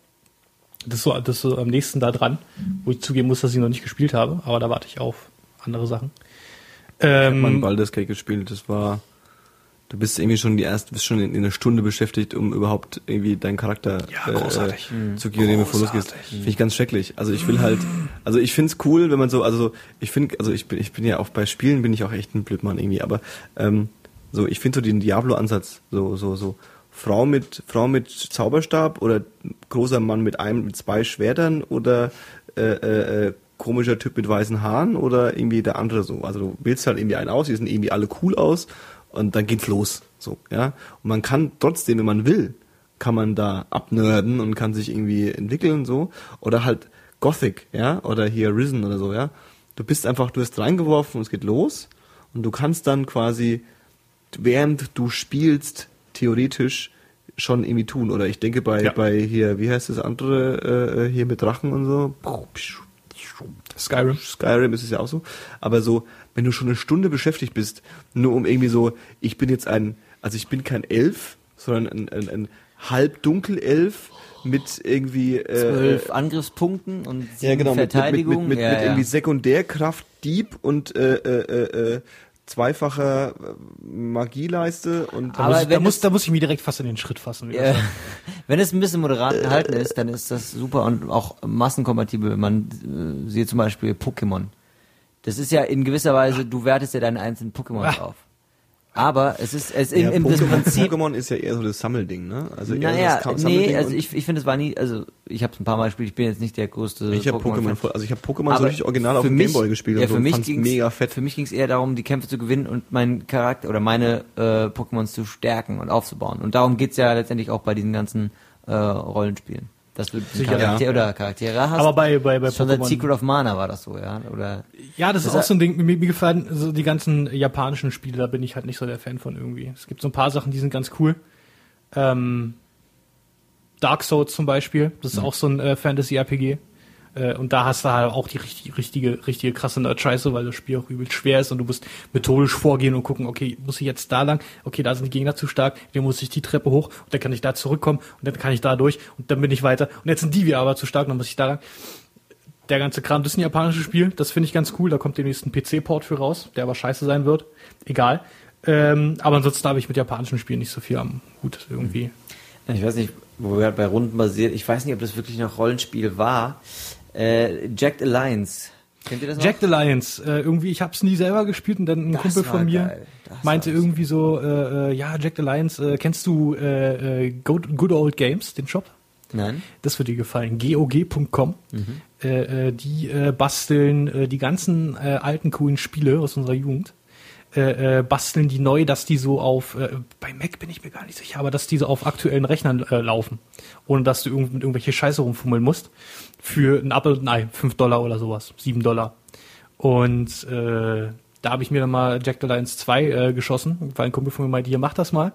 Das ist, so, das ist so am nächsten da dran, wo ich zugeben muss, dass ich noch nicht gespielt habe, aber da warte ich auf andere Sachen. Ähm, Man Baldur's Gate gespielt, das war. Du bist irgendwie schon die erste, bist schon in, in einer Stunde beschäftigt, um überhaupt irgendwie deinen Charakter Ja, großartig. äh, zu gehen, indem du losgehst. Großartig. Finde ich ganz schrecklich. Also ich will halt, Also ich find's cool, wenn man so, also ich finde, also ich bin, ich bin ja auch bei Spielen bin ich auch echt ein Blödmann irgendwie, aber ähm, so, ich finde so den Diablo-Ansatz, so, so, so Frau mit Frau mit Zauberstab oder großer Mann mit einem mit zwei Schwertern oder äh, äh, äh, komischer Typ mit weißen Haaren oder irgendwie der andere so. Also du wählst halt irgendwie einen aus, die sehen irgendwie alle cool aus und dann geht's los. So, ja. Und man kann trotzdem, wenn man will, kann man da abnörden und kann sich irgendwie entwickeln so. Oder halt Gothic, ja, oder hier Risen oder so, ja. Du bist einfach, du hast reingeworfen und es geht los und du kannst dann quasi, während du spielst, theoretisch schon irgendwie tun. Oder ich denke bei, Ja. bei hier, wie heißt das andere, äh, hier mit Drachen und so. Skyrim. Skyrim ist es ja auch so. Aber so, wenn du schon eine Stunde beschäftigt bist, nur um irgendwie so, ich bin jetzt ein, also ich bin kein Elf, sondern ein, ein, ein Halbdunkelelf mit irgendwie äh, Zwölf Angriffspunkten und sieben ja, genau, mit, mit, mit, Verteidigung. mit, ja, mit ja. irgendwie Sekundärkraft Dieb und äh, äh, äh, äh, zweifacher äh, Magieleiste und Da, Aber muss, ich, da, muss, da muss ich mich direkt fast in den Schritt fassen. Ja. Wenn es ein bisschen moderat gehalten ist, dann ist das super und auch massenkompatibel. Man äh, sieht zum Beispiel Pokémon. Das ist ja in gewisser Weise, du wertest ja deine einzelnen Pokémons Ah. auf. Aber es ist, es im, ja, im Pokémon, Prinzip Pokémon ist ja eher so das Sammelding, ne? Also eher Naja, das nee, also ich, ich finde, es war nie, also ich habe es ein paar Mal gespielt, ich bin jetzt nicht der größte Ich habe Pokémon, Pokémon-Fan. voll- also ich habe Pokémon so richtig original auf für dem Gameboy gespielt ja, und so für und mich ging's, mega fett. Für mich ging es eher darum, die Kämpfe zu gewinnen und meinen Charakter oder meine äh, Pokémons zu stärken und aufzubauen. Und darum geht's ja letztendlich auch bei diesen ganzen äh, Rollenspielen. Dass du Sicher, Charaktere ja. oder Charaktere hast. Aber bei, bei, bei Schon seit Pokémon. Secret of Mana war das so, ja? Oder Ja, das ist auch so ein Ding. Mir, mir gefallen so die ganzen japanischen Spiele, da bin ich halt nicht so der Fan von irgendwie. Es gibt so ein paar Sachen, die sind ganz cool. Ähm, Dark Souls zum Beispiel, das ist auch so ein äh, Fantasy-RPG. Äh, und da hast du halt auch die richtige, richtige, richtige krasse Nerd-Scheiße, weil das Spiel auch übel schwer ist und du musst methodisch vorgehen und gucken, okay, muss ich jetzt da lang? Okay, da sind die Gegner zu stark, dann muss ich die Treppe hoch und dann kann ich da zurückkommen und dann kann ich da durch und dann bin ich weiter. Und jetzt sind die wieder aber zu stark, dann muss ich da lang der ganze Kram, das ist ein japanisches Spiel, das finde ich ganz cool, da kommt demnächst ein PC-Port für raus, der aber scheiße sein wird. Egal. Ähm, aber ansonsten habe ich mit japanischen Spielen nicht so viel am Hut irgendwie. ich weiß nicht, wo wir halt bei Runden basiert, ich weiß nicht, ob das wirklich noch Rollenspiel war. Äh, Jacked Alliance. Kennt ihr das noch? Jack the Lions, äh, irgendwie, ich habe es nie selber gespielt und dann ein Das Kumpel von mir geil. Meinte irgendwie so, äh, äh, ja, Jack the Lions, äh, kennst du äh, Good, Good Old Games, den Shop? Nein. Das wird dir gefallen. GOG.com. Äh, äh, die äh, basteln äh, die ganzen alten coolen Spiele aus unserer Jugend. Äh, äh, basteln die neu, dass die so auf, äh, bei Mac bin ich mir gar nicht sicher, aber dass die so auf aktuellen Rechnern äh, laufen. Ohne dass du mit irgendwelche Scheiße rumfummeln musst. Für ein Apple, nein, 5 Dollar oder sowas. 7 Dollar. Und äh, da habe ich mir dann mal Jack Lions 2 äh, geschossen, weil ein Kumpel von mir meinte, hier, mach das mal.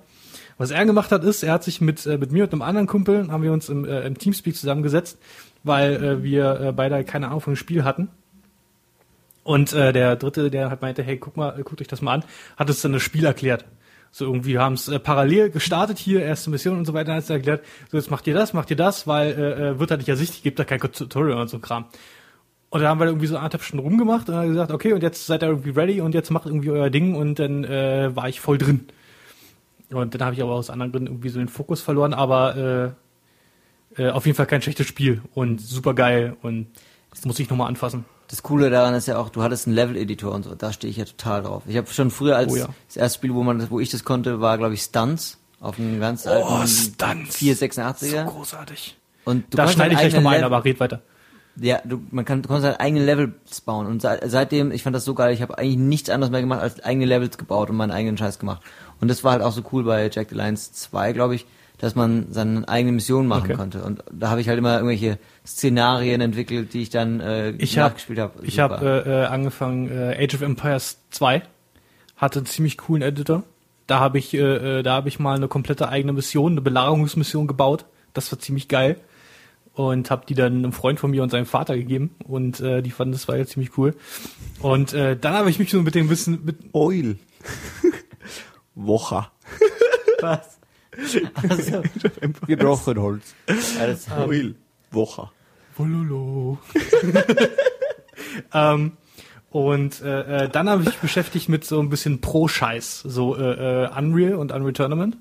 Was er gemacht hat, ist, er hat sich mit, äh, mit mir und einem anderen Kumpel, haben wir uns im, äh, im Teamspeak zusammengesetzt, weil äh, wir äh, beide keine Ahnung von dem Spiel hatten. Und äh, der dritte, der halt meinte, hey, guck mal, guckt euch das mal an, hat uns dann das Spiel erklärt. So irgendwie haben es äh, parallel gestartet hier, erste Mission und so weiter, hat es erklärt, so jetzt macht ihr das, macht ihr das, weil äh, äh, wird halt nicht ersichtlich, gibt da kein Tutorial und so Kram. Und da haben wir irgendwie so anderthalb Stunden rumgemacht und dann gesagt, okay, und jetzt seid ihr irgendwie ready und jetzt macht irgendwie euer Ding und dann äh, war ich voll drin. Und dann habe ich aber aus anderen Gründen irgendwie so den Fokus verloren, aber äh, äh, auf jeden Fall kein schlechtes Spiel und super geil und das muss ich nochmal anfassen. Das Coole daran ist ja auch, du hattest einen Level-Editor und so, da stehe ich ja total drauf. Ich habe schon früher als Oh ja. das erste Spiel, wo man das, wo ich das konnte, war glaube ich Stunts auf einem ganz alten Oh, Stunts. 486er. So großartig. und du Da schneide ich gleich nochmal ein, aber red weiter. Ja, du, man kann, du konntest halt eigene Levels bauen und seit, seitdem, ich fand das so geil, ich habe eigentlich nichts anderes mehr gemacht, als eigene Levels gebaut und meinen eigenen Scheiß gemacht. Und das war halt auch so cool bei Jack the Lions 2, glaube ich, dass man seine eigene Mission machen Okay. konnte. Und da habe ich halt immer irgendwelche Szenarien entwickelt, die ich dann äh, Ich habe nachgespielt habe. ich hab, äh, äh, angefangen, äh, Age of Empires 2, hatte einen ziemlich coolen Editor. Da habe ich, äh, äh, da habe ich mal eine komplette eigene Mission, eine Belagerungsmission gebaut. Das war ziemlich geil. Und habe die dann einem Freund von mir und seinem Vater gegeben. Und äh, die fanden das war ja ziemlich cool. Und äh, dann habe ich mich so mit dem Wissen, mit, Oil. Woche. was? Also, gebrochen Holz. Ja, das, Oil. Woche. Wololo. ähm, und äh, äh, dann habe ich mich beschäftigt mit so ein bisschen Pro-Scheiß, so äh, äh, Unreal und Unreal Tournament.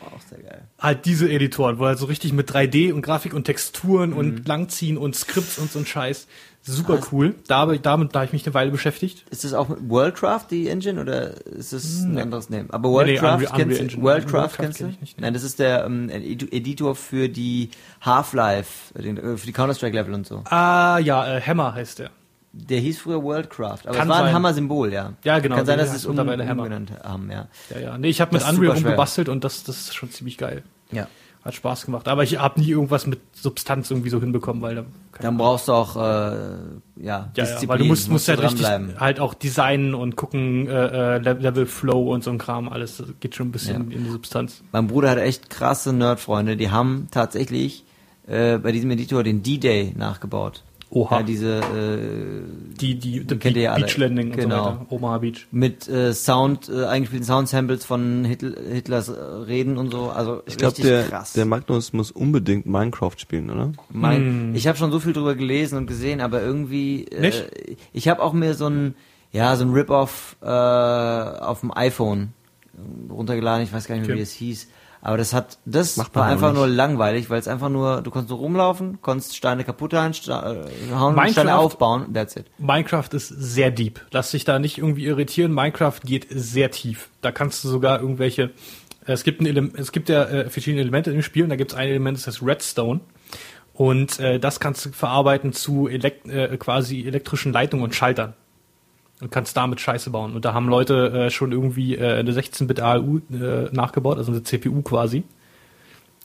auch sehr geil. Halt diese Editoren, wo halt so richtig mit 3D und Grafik und Texturen und Langziehen und Skripts und so ein Scheiß Super Krass. cool. Da, habe ich- damit da habe ich mich eine Weile beschäftigt. Ist das auch mit Worldcraft die Engine oder ist das ein Nee. anderes Name? Aber Nee, nee, Worldcraft Unreal- Unreal kennst Engine. du? Worldcraft Worldcraft kennst du? kenn ich nicht, nee. Nein, das ist der ähm, Edi- Editor für die Half-Life, äh, für die Counter-Strike-Level und so. Ah, ja, äh, Hammer heißt der. Der hieß früher Worldcraft, aber Kann es war ein. Hammer-Symbol, ja. Ja, genau, Kann sein, dass sie es um, umgenannt haben, ja. Ja, ja. Nee, ich habe mit Unreal rumgebastelt und das, das ist schon ziemlich geil. Ja. Hat Spaß gemacht. Aber ich habe nie irgendwas mit Substanz irgendwie so hinbekommen, weil da. Dann brauchst du auch, äh, ja, ja, ja, Disziplin, weil du musst, musst halt richtig halt auch designen und gucken, äh, äh, Le- Level Flow und so ein Kram, alles das geht schon ein bisschen Ja. in die Substanz. Mein Bruder hat echt krasse Nerdfreunde, die haben tatsächlich äh, bei diesem Editor den D-Day nachgebaut. Oha. Ja, diese äh, Die, die, die kennt ihr ja alle. Beach Landing und Genau. so weiter. Omaha Beach. mit äh, Sound, äh, eingespielten Sound-Samples von Hitl Hitlers äh, Reden und so. Also Ich glaube, richtig der, krass. der Magnus muss unbedingt Minecraft spielen, oder? Mein, Hm. Ich habe schon so viel drüber gelesen und gesehen, aber irgendwie, äh, Nicht? ich habe auch mir so ein, ja, so ein Rip-Off äh, auf dem iPhone runtergeladen. Ich weiß gar nicht mehr, Okay. wie es hieß. Aber das hat, das Macht man war einfach nicht. nur langweilig, weil es einfach nur, du konntest nur rumlaufen, konntest Steine kaputt hauen, äh, Steine Minecraft- aufbauen, that's it. Minecraft ist sehr deep. Lass dich da nicht irgendwie irritieren. Minecraft geht sehr tief. Da kannst du sogar irgendwelche. Es gibt ein Ele es gibt ja äh, verschiedene Elemente im Spiel und da gibt es ein Element, das heißt Redstone. Und äh, das kannst du verarbeiten zu elekt äh, quasi elektrischen Leitungen und Schaltern. Und kannst damit Scheiße bauen. Und da haben Leute äh, schon irgendwie äh, eine 16-Bit ALU äh, nachgebaut, also eine CPU quasi.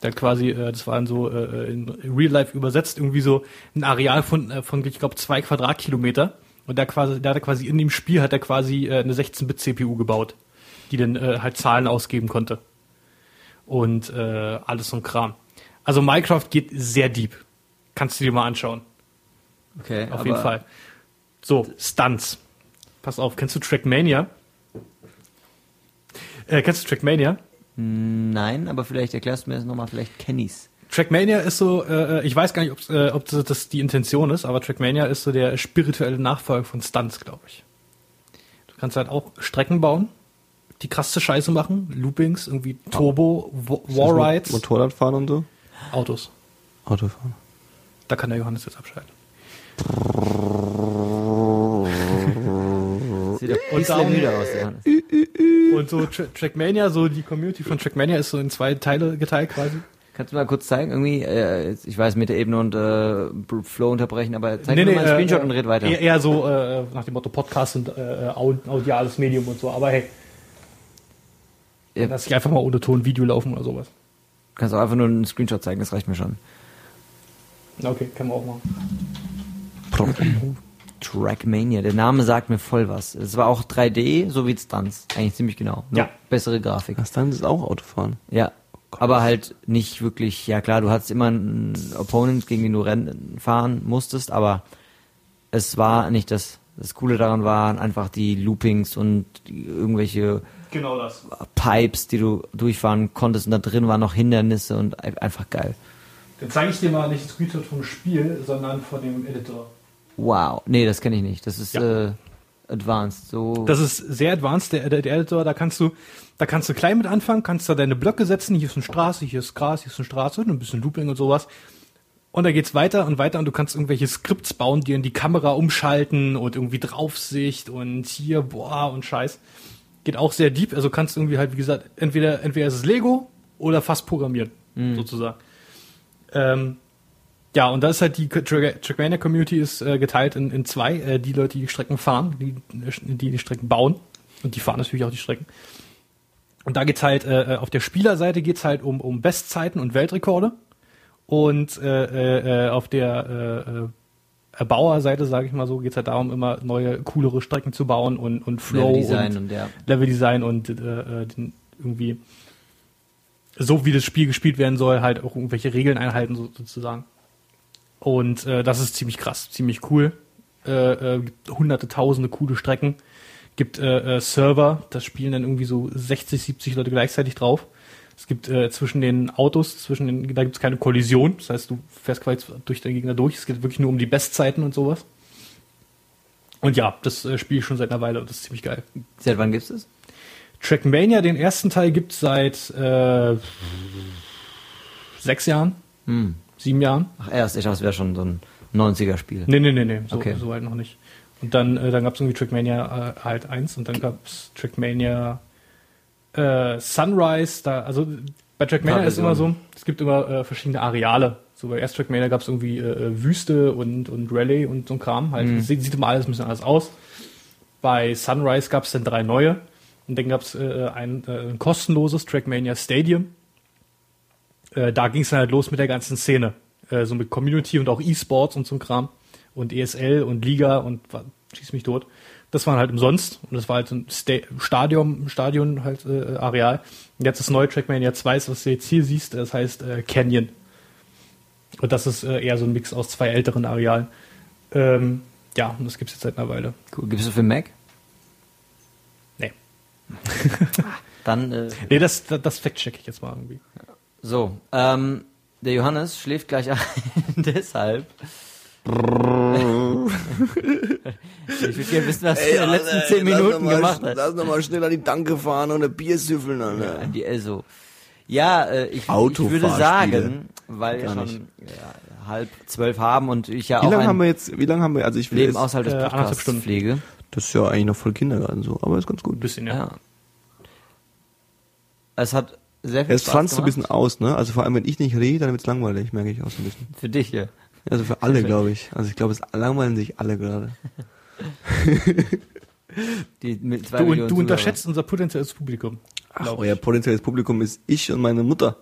Hat quasi, äh, das war dann so äh, in Real Life übersetzt, irgendwie so ein Areal von, äh, von ich glaube, zwei Quadratkilometer. Und da quasi, da hat er quasi in dem Spiel hat er quasi äh, eine 16-Bit-CPU gebaut, die dann äh, halt Zahlen ausgeben konnte. Und äh, alles so ein Kram. Also Minecraft geht sehr deep. Kannst du dir mal anschauen. Okay, Auf jeden Fall. So, Stunts. Pass auf, kennst du Trackmania? Äh, kennst du Trackmania? Nein, aber vielleicht erklärst du mir das nochmal, vielleicht Kennys. Trackmania ist so, äh, ich weiß gar nicht, äh, ob das, die Intention ist, aber Trackmania ist so der spirituelle Nachfolger von Stunts, glaube ich. Du kannst halt auch Strecken bauen, die krasse Scheiße machen, Loopings, irgendwie Turbo, Wa- Warrides, Motorradfahren und so? Autos. Autofahren. Da kann der Johannes jetzt abschalten. Ein Und darum- müde aus, Johannes. Und so Tra Trackmania, so die Community von Trackmania ist so in zwei Teile geteilt quasi. Kannst du mal kurz zeigen, irgendwie, äh, ich weiß, Meta-Ebene und äh, Flow unterbrechen, aber zeig mir mal einen Screenshot äh, und red weiter. Eher, so äh, nach dem Motto Podcast und äh, aud- audiales Medium und so. Aber hey, Ja. lass ich einfach mal ohne Ton Video laufen oder sowas. Kannst auch einfach nur einen Screenshot zeigen, das reicht mir schon. Okay, können wir auch machen. Trackmania, der Name sagt mir voll was. Es war auch 3D, so wie Stunts. Eigentlich ziemlich genau. Nur Ja. Bessere Grafik. Das dann ist auch Autofahren. Ja. Aber halt nicht wirklich, ja klar, du hattest immer einen Opponent, gegen den du rennen, fahren musstest, aber es war nicht das. Das Coole daran waren einfach die Loopings und die, irgendwelche Genau das. Pipes, die du durchfahren konntest und da drin waren noch Hindernisse und ein- einfach geil. Dann zeige ich dir mal nicht ein Screenshot vom Spiel, sondern von dem Editor. Wow. Nee, das kenne ich nicht. Das ist Ja. äh, advanced. So. Das ist sehr advanced, der, der, der Editor, da kannst du, da kannst du klein mit anfangen, kannst da deine Blöcke setzen, hier ist eine Straße, hier ist Gras, hier ist eine Straße, ein bisschen Looping und sowas. Und da geht's weiter und weiter und du kannst irgendwelche Skripts bauen, die in die Kamera umschalten und irgendwie Draufsicht und hier, boah, und Scheiß. Geht auch sehr deep, also kannst irgendwie halt, wie gesagt, entweder, entweder ist es Lego oder fast programmieren, sozusagen. Ähm, ja, und da ist halt die Track- Trackmania-Community ist äh, geteilt in, in zwei. Äh, die Leute, die Strecken fahren, die, die die Strecken bauen. Und die fahren natürlich auch die Strecken. Und da geht's halt, äh, auf der Spielerseite geht's halt um, um Bestzeiten und Weltrekorde. Und äh, äh, auf der äh, äh, Erbauerseite, sage ich mal so, geht's halt darum, immer neue, coolere Strecken zu bauen und, und Flow Leveldesign und, und ja. Leveldesign und äh, äh, irgendwie so wie das Spiel gespielt werden soll, halt auch irgendwelche Regeln einhalten so, sozusagen. Und äh, das ist ziemlich krass, ziemlich cool. Äh, äh, gibt hunderte, tausende coole Strecken. Gibt äh, äh, Server, das spielen dann irgendwie so 60, 70 Leute gleichzeitig drauf. Es gibt äh, zwischen den Autos, zwischen den, da gibt es keine Kollision. Das heißt, du fährst quasi durch den Gegner durch. Es geht wirklich nur um die Bestzeiten und sowas. Und ja, das äh, spiele ich schon seit einer Weile und das ist ziemlich geil. Seit wann gibt's das? Trackmania, den ersten Teil gibt es seit äh, sechs Jahren, Hm. Sieben Jahren. Ach erst, ich dachte, es wäre schon so ein 90er-Spiel. Nee, nee, nee, nee, so, Okay. so weit noch nicht. Und dann, äh, dann gab es irgendwie Trackmania äh, halt 1 und dann gab es Trackmania äh, Sunrise. Da, also bei Trackmania ist immer so, es gibt immer äh, verschiedene Areale. So bei erst Trackmania gab es irgendwie äh, äh, Wüste und, und Rallye und so ein Kram. Halt. Mhm. Sieht, sieht immer alles ein bisschen anders aus. Bei Sunrise gab es dann drei neue. Und dann gab es äh, ein, äh, ein kostenloses Trackmania Stadium. Äh, da ging es dann halt los mit der ganzen Szene. Äh, so mit Community und auch E-Sports und so Kram. Und ESL und Liga und wa- schieß mich tot. Das waren halt umsonst. Und das war halt so ein Sta Stadion, Stadion halt äh, Areal. Und jetzt das neue Trackmania 2 ist, was du jetzt hier siehst, das heißt äh, Canyon. Und das ist äh, eher so ein Mix aus zwei älteren Arealen. Ähm, ja, und das gibt's jetzt seit einer Weile. Cool. Gibst du für Mac? Nee. Dann, äh, Nee, das, das, das fact-check ich jetzt mal irgendwie. So. Ähm, der Johannes schläft gleich ein, deshalb. ich würde gerne wissen, was du in den letzten zehn Minuten gemacht hast. Lass nochmal schnell an die Tanke fahren und ein Bier süffeln, Alter. An die Elso. Ja, äh, ich, ich würde sagen, weil wir schon ja, halb zwölf haben und ich ja Wie auch lange ein haben wir jetzt, wie lange haben wir, also ich will Leben jetzt, außerhalb des Äh, Podcasts Stunden. pflege. das ist ja eigentlich noch voll Kindergarten so, aber ist ganz gut. Ein bisschen, ja. Ja. Es hat sehr viel Es Spaß franzt so ein bisschen aus, ne? Also vor allem, wenn ich nicht rede, dann wird's langweilig, merke ich auch so ein bisschen. Für dich hier. Also für alle, glaube ich. Also ich glaube, es langweilen sich alle gerade. Die mit zwei Du, Millionen du unterschätzt unser potenzielles Publikum. Ach, euer potenzielles Publikum ist ich und meine Mutter.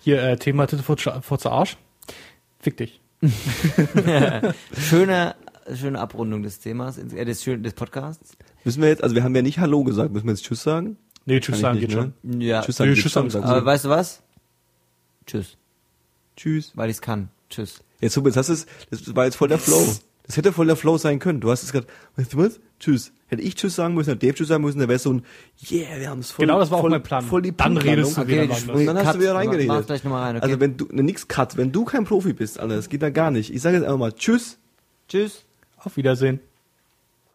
Hier, äh, Thema vor, zur Arsch. Fick dich. Schöne, schöne Abrundung des Themas, äh, des, des Podcasts. Müssen wir jetzt, also wir haben ja nicht Hallo gesagt, müssen wir jetzt Tschüss sagen? Nee, tschüss sagen geht nicht, schon. Ja. Tschüss Nee, sagen, Tschüss geht sagen Aber weißt du was? Tschüss. Tschüss. Weil ich es kann. Tschüss. Jetzt, das ist, das war jetzt voll der Flow. Das hätte voll der Flow sein können. Du hast es gerade, weißt du was? Tschüss. Hätte ich Tschüss sagen müssen, hätte Dave Tschüss sagen müssen, dann wäre so ein, yeah, wir haben es voll. Genau, das war auch voll, mein Plan. Voll die Dann redest du Okay, wieder Und dann hast Cut. du wieder reingeredet. mach gleich noch mal rein, okay? Also wenn du, ne, nix Cut, wenn du kein Profi bist, Alter, das geht da gar nicht. Ich sage jetzt einfach mal Tschüss. Tschüss. Auf Wiedersehen.